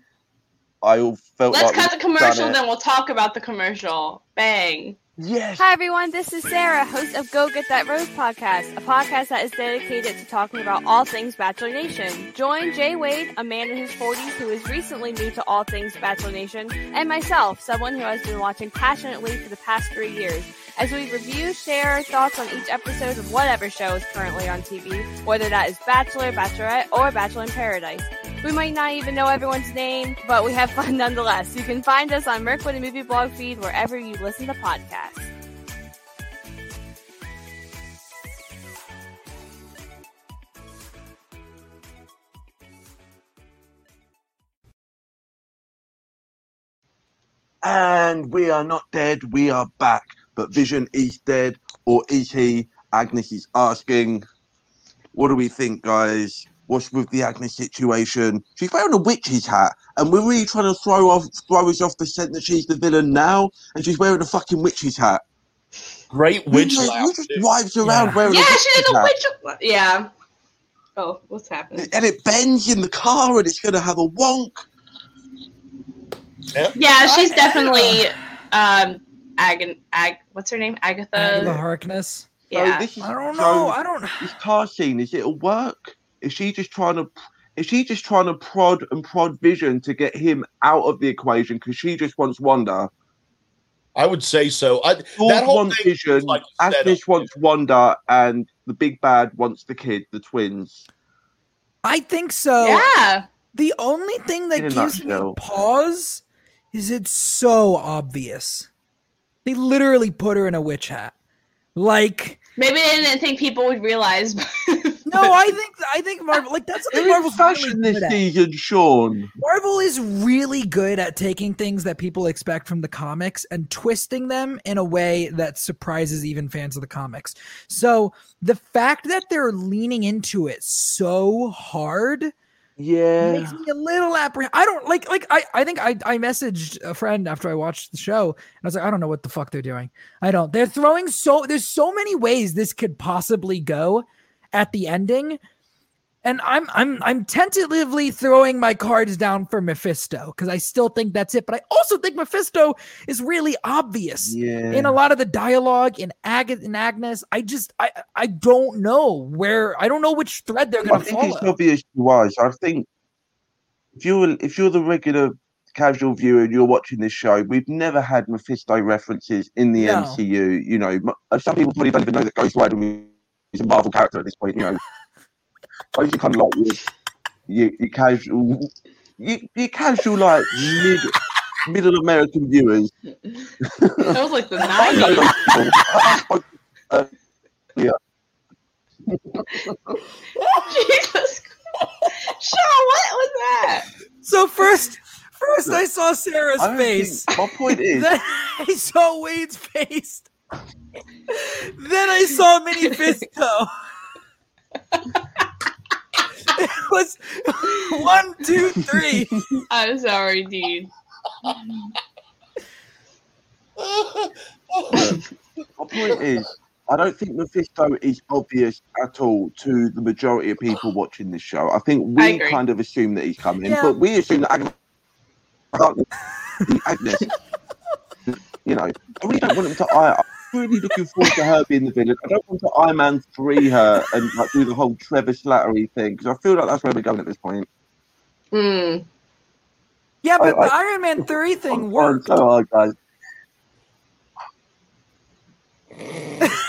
I all felt Let's like cut the commercial, then we'll talk about the commercial. Bang. Yes. Hi everyone, this is Sarah, host of Go Get That Rose podcast, a podcast that is dedicated to talking about all things Bachelor Nation. Join Jay Wade, a man in his 40s who is recently new to all things Bachelor Nation, and myself, someone who has been watching passionately for the past three years, as we review, share our thoughts on each episode of whatever show is currently on TV, whether that is Bachelor, Bachelorette, or Bachelor in Paradise. We might not even know everyone's name, but we have fun nonetheless. You can find us on Mirkwood and Movie Blog feed wherever you listen to podcasts. And we are not dead, we are back. But Vision is dead, or is he? Agnes is asking. What do we think, guys? What's with the Agnes situation? She's wearing a witch's hat, and we're really trying to throw off throw us off the scent that she's the villain now, and she's wearing a fucking witch's hat. Great witch just, who just dude. drives around Yeah. wearing Yeah, a she witch's did a hat? witch. Yeah. Oh, what's happening? And it bends in the car, and it's gonna have a wonk. Yeah, yeah she's definitely um Ag Ag what's her name? Agatha. Agatha Harkness. yeah. So this is I don't so- know. I don't. this car scene is it a work is she just trying to is she just trying to prod and prod vision to get him out of the equation because she just wants wanda I would say so. I, George that whole wants thing vision was like agnes wants wanda and the big bad wants the kid the twins I think so. yeah. The only thing that In a gives me pause is it's so obvious. They literally put her in a witch hat. Like, Maybe they didn't think people would realize. no, I think I think Marvel like that's something They're Marvel's fashion really this good at. season sean Marvel is really good at taking things that people expect from the comics and twisting them in a way that surprises even fans of the comics. So the fact that they're leaning into it so hard yeah makes me a little apprehensive. I don't like like I I think I I messaged a friend after I watched the show and I was like I don't know what the fuck they're doing. I don't. They're throwing so there's so many ways this could possibly go at the ending. And I'm I'm I'm tentatively throwing my cards down for Mephisto because I still think that's it. But I also think Mephisto is really obvious yeah in a lot of the dialogue in Ag in Agnes. I just I I don't know where I don't know which thread they're gonna think follow. it's obvious to us i think if you're if you're the regular casual viewer and you're watching this show we've never had mephisto references in the No. mcu you know some people probably don't even know that ghost rider is a marvel character at this point you know those are kind of like your, your, your casual you, you casual like mid, middle American viewers. That was like the 90s. Uh, Jesus Christ. Sean, what was that? So first, first I saw Sarah's I face. think- my point is, Then I saw Wade's face. Then I saw Mini Fisto. it was one, two, three. I'm sorry, Dean. my point is, I don't think Mephisto is obvious at all to the majority of people watching this show. I think we agree. kind of assume that he's coming, Yeah. but we assume that Agnes, the Agnes, you know, I really don't want him to. I, I'm really looking forward to her being the villain. I don't want to Iron Man three her and like do the whole Trevor Slattery thing because I feel like that's where we're going at this point. Hmm. Yeah, but I- the Iron Man 3 thing I'm worked. so hard, guys.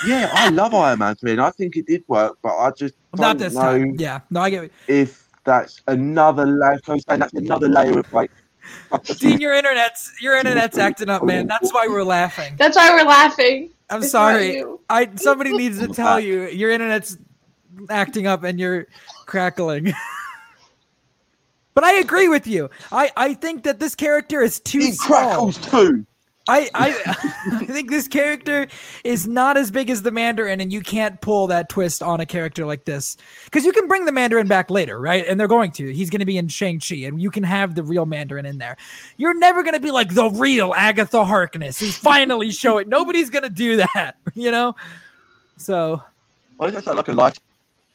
yeah, I love Iron Man 3 and I think it did work, but I just Not don't this know time. Yeah, no, I get it. if that's another layer. I was saying that's another layer of like. Dean, your internet's your internet's acting up, man. That's why we're laughing. That's why we're laughing. I'm It's sorry. I somebody needs to tell you your internet's acting up and you're crackling. but I agree with you. I I think that this character is too He small. crackles too. I, I I think this character is not as big as the Mandarin, and you can't pull that twist on a character like this because you can bring the Mandarin back later, right? And they're going to. He's going to be in Shang Chi, and you can have the real Mandarin in there. You're never going to be like the real Agatha Harkness who's finally show it. Nobody's going to do that, you know. So Why does that sound like a life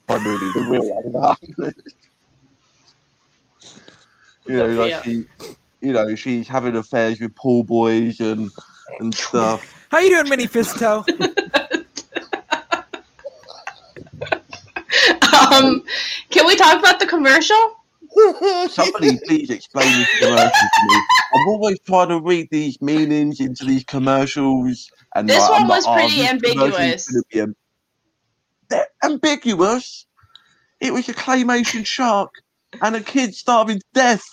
movie? The real one. you know, like Yeah. she, you know, she's having affairs with pool boys and and stuff. how you doing, Mini Fisto? Um, can we talk about the commercial? Somebody please explain this commercial to me. I'm always trying to read these meanings into these commercials, and This like, one I'm was "Oh, pretty this commercial's ambiguous." am- They're ambiguous. It was a claymation shark and a kid starving to death.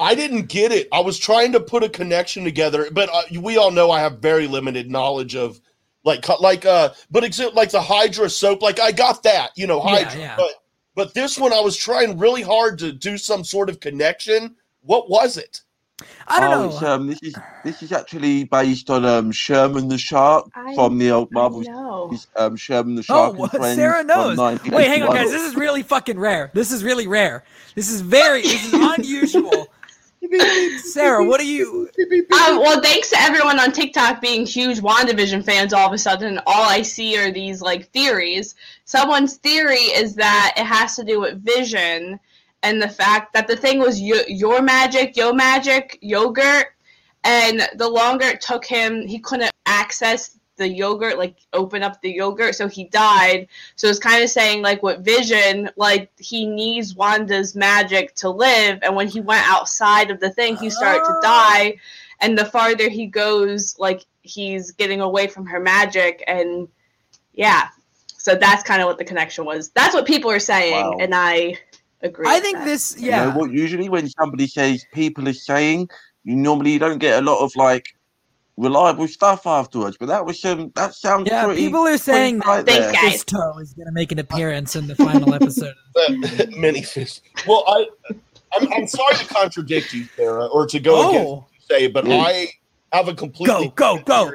I didn't get it. I was trying to put a connection together, but uh, we all know I have very limited knowledge of like like uh but except like the Hydra soap like I got that, you know, Hydra. yeah. But but this one I was trying really hard to do some sort of connection. What was it? I don't oh, know. It's, um, this is this is actually based on um, Sherman the Shark I- from the old Marvel. No. series, Um, Sherman the Oh, Shark. and? Friends Sarah knows. Wait, hang on, guys. This is really fucking rare. This is really rare. This is very, this is unusual. Sarah, what are you? Um, well, thanks to everyone on TikTok being huge WandaVision fans all of a sudden, all I see are these like theories. Someone's theory is that it has to do with vision and the fact that the thing was yo- your magic, yo magic, yogurt, and the longer it took him, he couldn't access the yogurt, like open up the yogurt, so he died. So it's kind of saying like what Vision, like he needs Wanda's magic to live, and when he went outside of the thing, he started to Oh. die. And the farther he goes, like he's getting away from her magic, and yeah. So that's kind of what the connection was. That's what people are saying, Wow. and I agree. I think that. this, You know yeah. what? Usually, when somebody says people are saying, you normally don't get a lot of like reliable stuff afterwards. But that was some. That sounds Yeah, pretty. people are saying pretty that right there. guys. Fisto is going to make an appearance in the final episode. Mini fist. Well, I I'm, I'm sorry to contradict you, Sarah, or to go against Oh, what you say, but Yeah. I have a completely Go, go, go.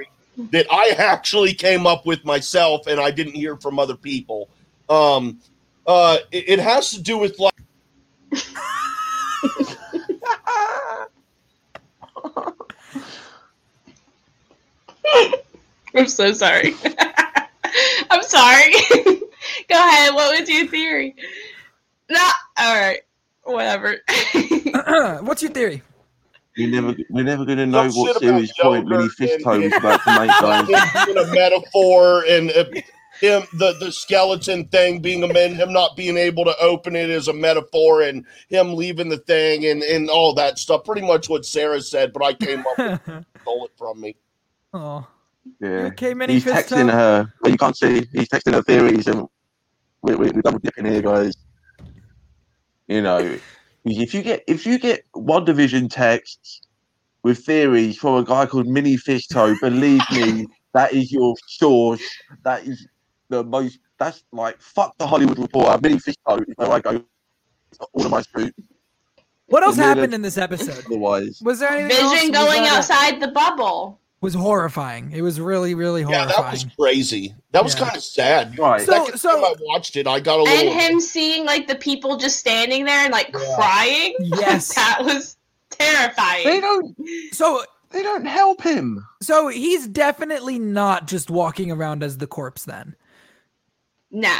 that I actually came up with myself, and I didn't hear from other people. Um, uh, it, it has to do with like. I'm so sorry. I'm sorry. Go ahead. What was your theory? No. All right. Whatever. what's your theory? We're never, we're never going to know Talk what shit serious point Mini yogurt and- Fisto is about to make, guys. it a metaphor and uh, him the the skeleton thing being a man him not being able to open it is a metaphor and him leaving the thing and and all that stuff pretty much what sarah said but i came up with stole it from me oh, Yeah. okay, Mini He's Fisto. texting her. But you can't see. He's texting her theories, and we, we, we're double dipping here, guys. You know, If you get if you get WandaVision texts with theories from a guy called Mini Fisto, believe me, that is your source. That is the most. That's like fuck the Hollywood Reporter. Mini Fisto is where I go. All of my truth. What else happened in this episode? Otherwise, Was there anything? Vision Was going that- outside the bubble. Was horrifying. It was really, really horrifying. Yeah, horrifying. that was crazy. That was Yeah. kind of sad. right? So- Second so- I watched it, I got a And little. him seeing like the people just standing there and like Yeah. crying. Yes. that was terrifying. they don't. So, They don't help him. so he's definitely not just walking around as the corpse. Then no.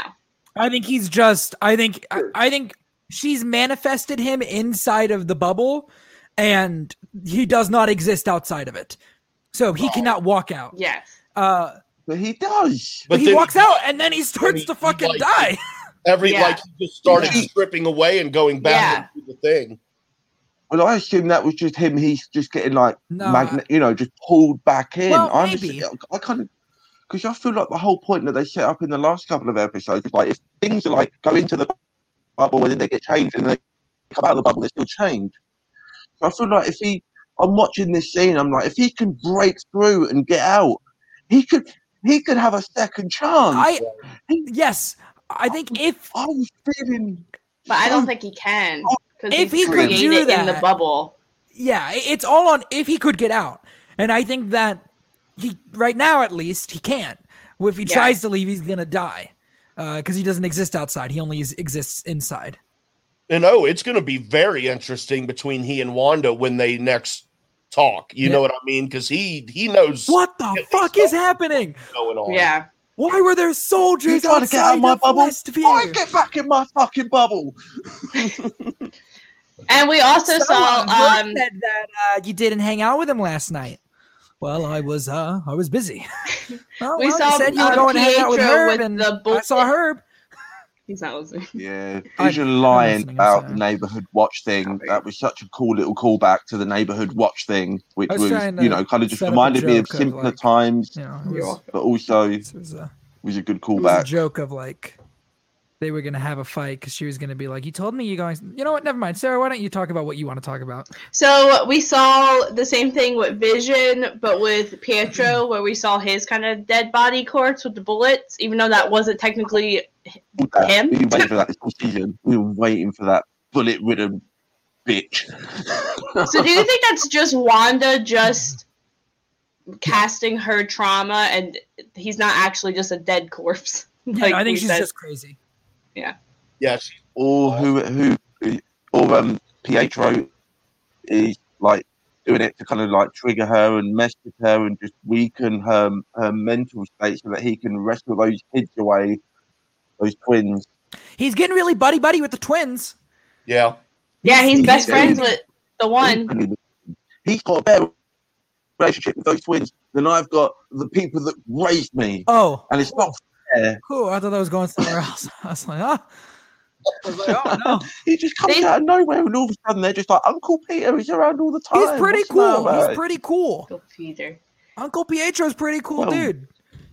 I think he's just. I think. I, I think she's manifested him inside of the bubble, and he does not exist outside of it. So he No. cannot walk out. Yes. Uh, But he does. but he then- walks out, and then he starts he- to fucking like, die. Every Yeah. like he just started Yeah. stripping away and going back into the thing. Well, I assume that was just him. He's just getting like No, magnet, you know, just pulled back in. Well, I'm maybe. Just, I kind of because I feel like the whole point that they set up in the last couple of episodes is like if things are like go into the bubble and then they get changed and they come out of the bubble, they still change. So I feel like if he, I'm watching this scene, I'm like, if he can break through and get out, he could, he could have a second chance. I yes, I think if I was feeling, But I don't think he can. Because If he could do created in the that- bubble. yeah, it's all on if he could get out, and I think that he right now at least he can't. If he Yeah. tries to leave, he's gonna die uh, because he doesn't exist outside. He only is, exists inside. And oh, it's going to be very interesting between he and Wanda when they next talk. You Yeah. know what I mean? Because he he knows What the fuck is happening? going on. Yeah. Why were there soldiers You trying get out outside of my bubble? Westview? I get back in my fucking bubble. And we also So, saw um said that uh, you didn't hang out with him last night. Well, I was uh I was busy. well, We well, saw, you said you were uh, going to hang out with Herb, with and the I saw. Herb. He's not listening. Yeah, Vision I'm lying about the neighborhood watch thing. That was such a cool little callback to the neighborhood watch thing, which I was was, you know, kind of just set up reminded me of joke of, simpler like- times, You know, was, but also it was a was a good it was a callback. joke of like they were gonna have a fight because she was gonna be like, "You told me you're going." You know what? Never mind, Sarah. Why don't you talk about what you want to talk about? So we saw the same thing with Vision, but with Pietro, where we saw his kind of dead body corpse with the bullets, even though that wasn't technically That- him? We were waiting for that this whole season. We were waiting for that bullet-ridden bitch. So do you think that's just Wanda just casting her trauma and he's not actually just a dead corpse? Yeah, like I think we she's said? just crazy. Yeah, she, or who who or um Pietro is like doing it to kind of like trigger her and mess with her and just weaken her her mental state so that he can wrestle those kids away, those twins. He's getting really buddy buddy with the twins. yeah. Yeah, he's He's best very- friends with the one. He's got a better relationship with those twins than I've got the people that raised me, Oh, and it's not fair. cool. I thought that was going somewhere else. I was like, ah. I was like, oh no. He just comes They- out of nowhere, and all of a sudden they're just like Uncle Peter. He's around all the time. He's pretty What's cool. about He's pretty cool. Go Peter. Uncle Pietro's pretty cool, Well- dude.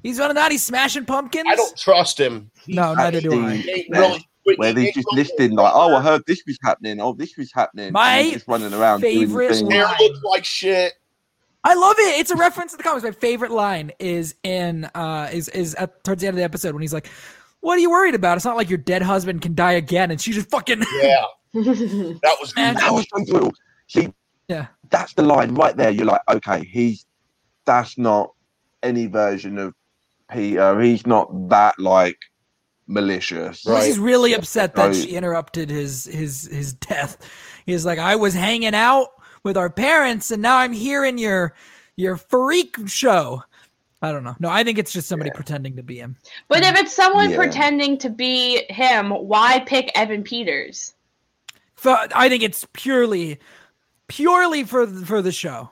He's running out. He's smashing pumpkins. I don't trust him. No, neither do I. He ain't Yeah. really. where he they ain't just really- listing like, oh, I heard this was happening. Oh, this was happening. and My he's just running around doing the favorite thing. Hair line. looks like shit. I love it. It's a reference to the comics. My favorite line is in uh is is at towards the end of the episode when he's like, "What are you worried about? It's not like your dead husband can die again." And she just fucking Yeah, that was Man. That was so brutal. See, Yeah. that's the line right there. You're like, okay, he's that's not any version of Peter. Uh, he's not that like malicious. Right. he's really upset that Right. she interrupted his his his death. He's like, "I was hanging out with our parents, and now I'm here in your your freak show." I don't know. No, I think it's just somebody pretending to be him. But if it's someone Yeah. pretending to be him, why pick Evan Peters? I think it's purely, purely for the, for the show,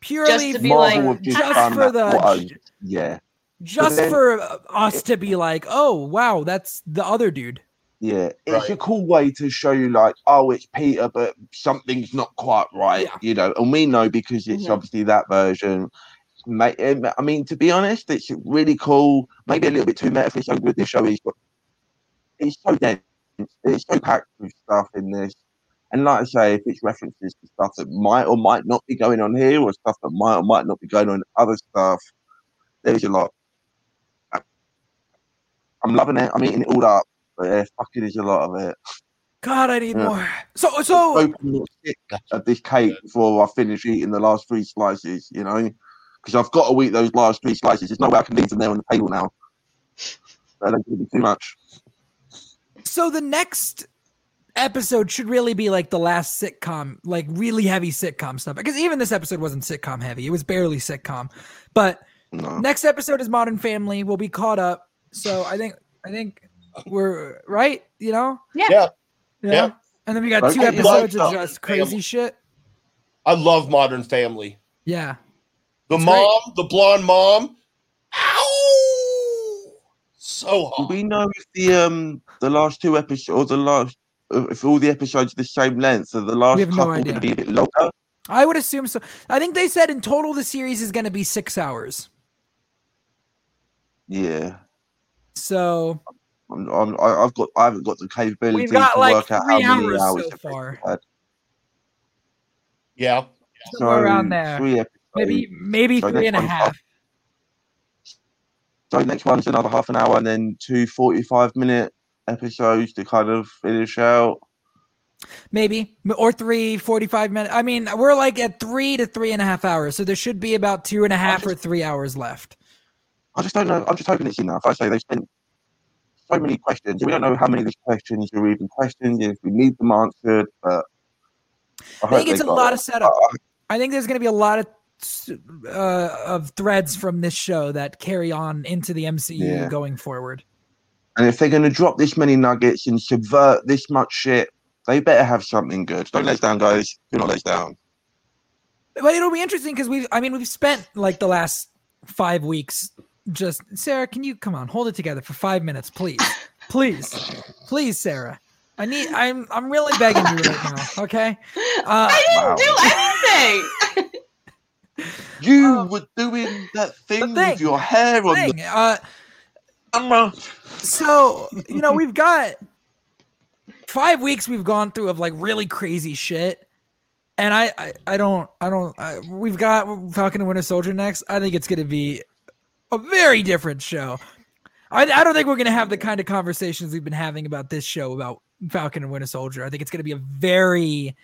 purely to be for, Marvel like- just, just for the for us. yeah, just then- for us to be like, oh wow, that's the other dude. yeah. It's Right. a cool way to show you like, oh, it's Peter, but something's not quite right. Yeah. You know, and we know because it's Mhm. obviously that version. Mate, I mean, to be honest, it's really cool. Maybe a little bit too meta for so good this show is, but it's so dense. It's so packed with stuff in this, And like I say, if it's references to stuff that might or might not be going on here, or stuff that might or might not be going on in other stuff, there's a lot. I'm loving it. I'm eating it all up, but yeah, fucking there's a lot of it. God, I need Yeah. more. So, so Hoping not this cake before I finish eating the last three slices, you know, because I've got to eat those last three slices. There's no way I can leave them there on the table now. That ain't gonna be too much. So the next episode should really be like the last sitcom, like really heavy sitcom stuff. Because even this episode wasn't sitcom heavy; it was barely sitcom. But No. next episode is Modern Family. We'll be caught up. So I think I think we're right. You know, Yeah. Yeah. yeah. Yeah. And then we got two I episodes of just crazy Family. shit. I love Modern Family. Yeah, The It's mom, the blonde mom. Ow! So Do hot. we know if the um the last two episodes or the last if all the episodes are the same length, so the last We have no couple idea. going to be a bit longer? I would assume so. I think they said in total the series is going to be six hours. Yeah, So I'm, I'm, I- I've got I haven't got the capability we've got to like work out how many hours hours. so the far. had. Yeah. Somewhere So, around there. Three episodes. Maybe maybe So three and a next one's half. So next one's another half an hour, and then two 45 minute episodes to kind of finish out. maybe or three 45 minutes i mean we're like at three to three and a half hours so there should be about two and a half or three hours left I just don't know. I'm just hoping it's enough. I say they spent so many questions. We don't know how many of these questions are even questions, if we need them answered, but i hope think it's a lot it. of setup Uh, i think there's going to be a lot of uh, of threads from this show that carry on into the mcu Yeah. going forward And if they're going to drop this many nuggets and subvert this much shit, they better have something good. Don't let us down, guys. Do not let us down. but it'll be interesting because we've i mean we've spent like the last five weeks just sarah can you come on hold it together for five minutes please please please sarah i need i'm i'm really begging you right now okay uh I didn't Wow. do anything. You Uh, were doing that thing, thing. with your hair on thing, uh the camera. so you know we've got five weeks we've gone through of like really crazy shit and i i, I don't i don't I, we've got falcon and winter soldier next i think it's gonna be a very different show I, I don't think we're gonna have the kind of conversations we've been having about this show about falcon and winter soldier i think it's gonna be a very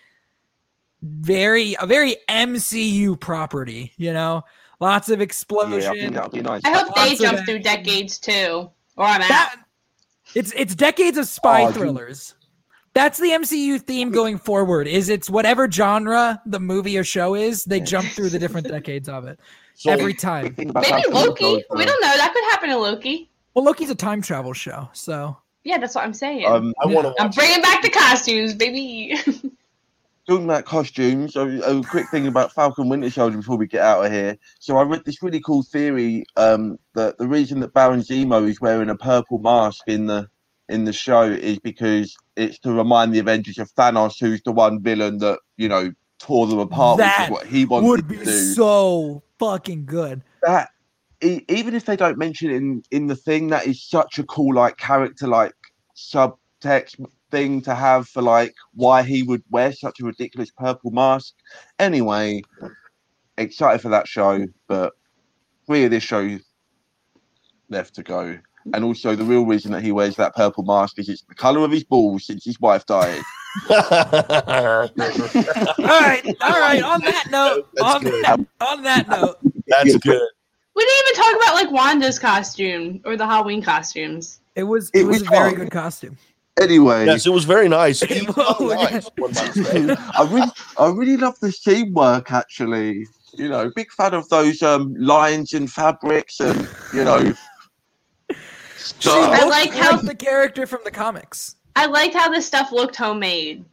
very a very mcu property you know lots of Yeah, I explosion think be nice. I hope they Lots of jump through decades too. Or I'm out. that it's it's decades of spy Oh, dude. thrillers. That's the MCU theme going forward. Is it's whatever genre the movie or show is, they jump through the different decades of it So every time. Maybe Loki. We don't know. That could happen to Loki. Well, Loki's a time travel show, so Yeah, that's what I'm saying. Um, I want to I'm watch. bringing back the costumes, baby. talking about costumes, a, a quick thing about Falcon Winter Soldier before we get out of here. So I read this really cool theory um, that the reason that Baron Zemo is wearing a purple mask in the in the show is because it's to remind the Avengers of Thanos, who's the one villain that you know tore them apart, which That is what he wanted would be to do. so fucking good. that even if they don't mention it in in the thing, that is such a cool like character like subtext thing to have for like why he would wear such a ridiculous purple mask. Anyway, excited for that show, but three of this show left to go. And also the real reason that he wears that purple mask is it's the colour of his balls since his wife died. All right, all right. On that note, That's on good. that, on that note, That's good. we didn't even talk about like Wanda's costume or the Halloween costumes. it was it, It was, was a very fun. good costume. Anyway, Yes, it was very nice. It was. One might say. I really, I really love the seam work. Actually, you know, big fan of those um, lines and fabrics, and you know, She stuff. I like how- the character from the comics. I liked how this stuff looked homemade.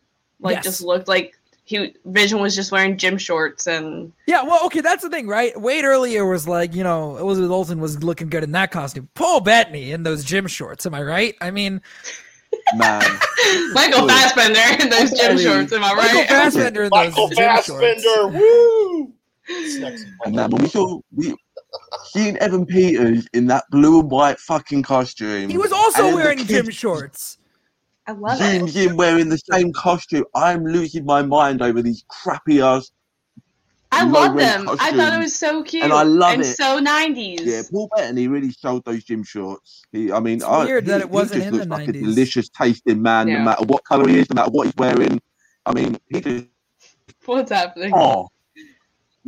Like Yes. just looked like he Vision was just wearing gym shorts and Yeah, well, okay, that's the thing, right? Wade earlier was like, you know, Elizabeth Olsen was looking good in that costume. Paul Bettany in those gym shorts, am I right? I mean, man. Michael Good. Fassbender in those gym shorts. Am I right? Michael right? Fassbender in Michael those gym shorts. Fassbender. Woo! Sexy. And man, but we saw we seeing Evan Peters in that blue and white fucking costume. He was also wearing gym shorts. I love zooms it. in wearing the same costume. I'm losing my mind over these crappy ass. I love rent them. I thought it was so cute And I love and it. so 90s. Yeah, Paul Bettany really sold those gym shorts. He, I mean, It's I, weird that it wasn't he just in the like 90s. a delicious tasting man, Yeah. no matter what color he is, no matter what he's wearing. I mean, he just What's happening? oh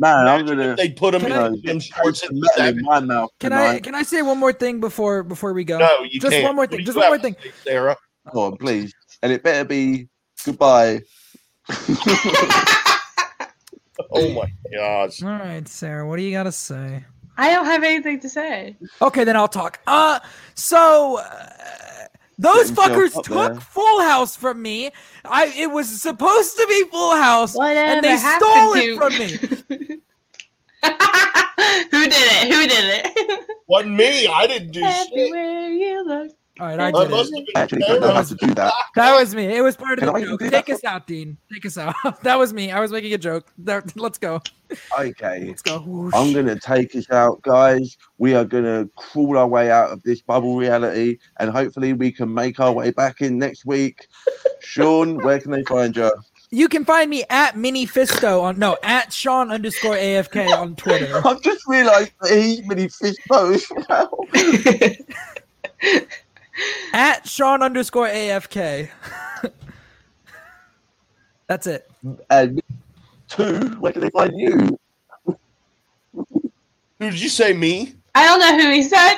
man, I'm gonna if they put him Can in I- gym shorts put in metal in my mouth Can I can I say one more thing before before we go? No, you Just can't. one more thing, just one more thing. say, Sarah. Go on, please, and it better be goodbye. Oh my gosh. All right, Sarah, what do you got to say? I don't have anything to say. Okay, then I'll talk. Uh, so uh, those fuckers took there. Full House from me. I it was supposed to be Full House, Whatever and they happened stole to- it from me. Who did it? Who did it? Wasn't me. I didn't do shit. You look. All right, I I did it. have been Actually, don't know how to do that. That was me. It was part of Can the I joke. Take that? us out, Dean. Take us out. that was me. I was making a joke. That- let's go. Okay. Let's go. Whoosh. I'm gonna take us out, guys. We are gonna crawl our way out of this bubble reality, and hopefully we can make our way back in next week. Sean, where can they find you? You can find me at Mini Fisto on no at Sean underscore AFK on Twitter. I've just realised that he's Mini fish toes now. at Sean underscore AFK. That's it. And two, where can they find you? Who did you say me? I don't know who he said.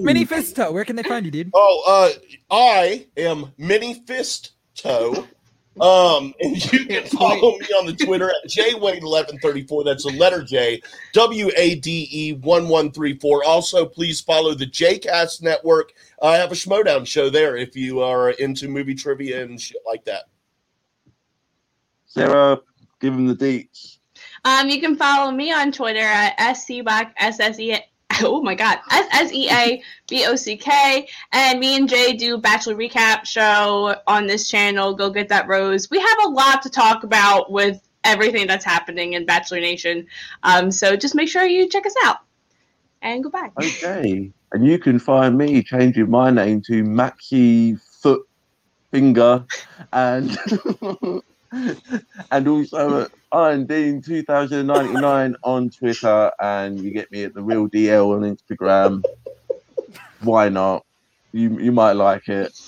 Mini Fist Toe, Where can they find you, dude? Oh, uh, I am Mini Fist Toe. Um, and you can follow me on the Twitter at jwade1134. That's the letter J, W A D E 1134. Also, please follow the JCast Network. I have a Schmoedown show there if you are into movie trivia and shit like that. Sarah, give him the dates. Um, you can follow me on Twitter at scback sse. Oh my god, S S E A B O C K. And me and Jay do Bachelor Recap show on this channel. Go get that rose. We have a lot to talk about with everything that's happening in Bachelor Nation. Um, so just make sure you check us out. And goodbye. Okay. And you can find me changing my name to Maxi Foot Finger and and also at Iron Dean 2099 on Twitter and you get me at the real DL on Instagram. Why not? You you might like it.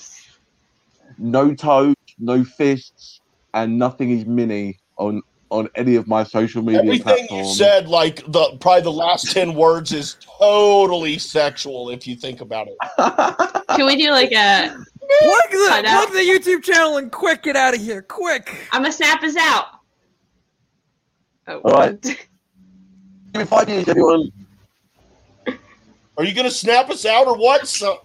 No toes, no fists, and nothing is mini on on any of my social media Everything you said, like the probably the last 10 words, is totally sexual if you think about it. Can we do like a Plug the, Find plug the YouTube channel and quick get out of here. Quick. I'm gonna snap us out. Oh. All right. Give me five years, everyone. Are you going to snap us out or what? So,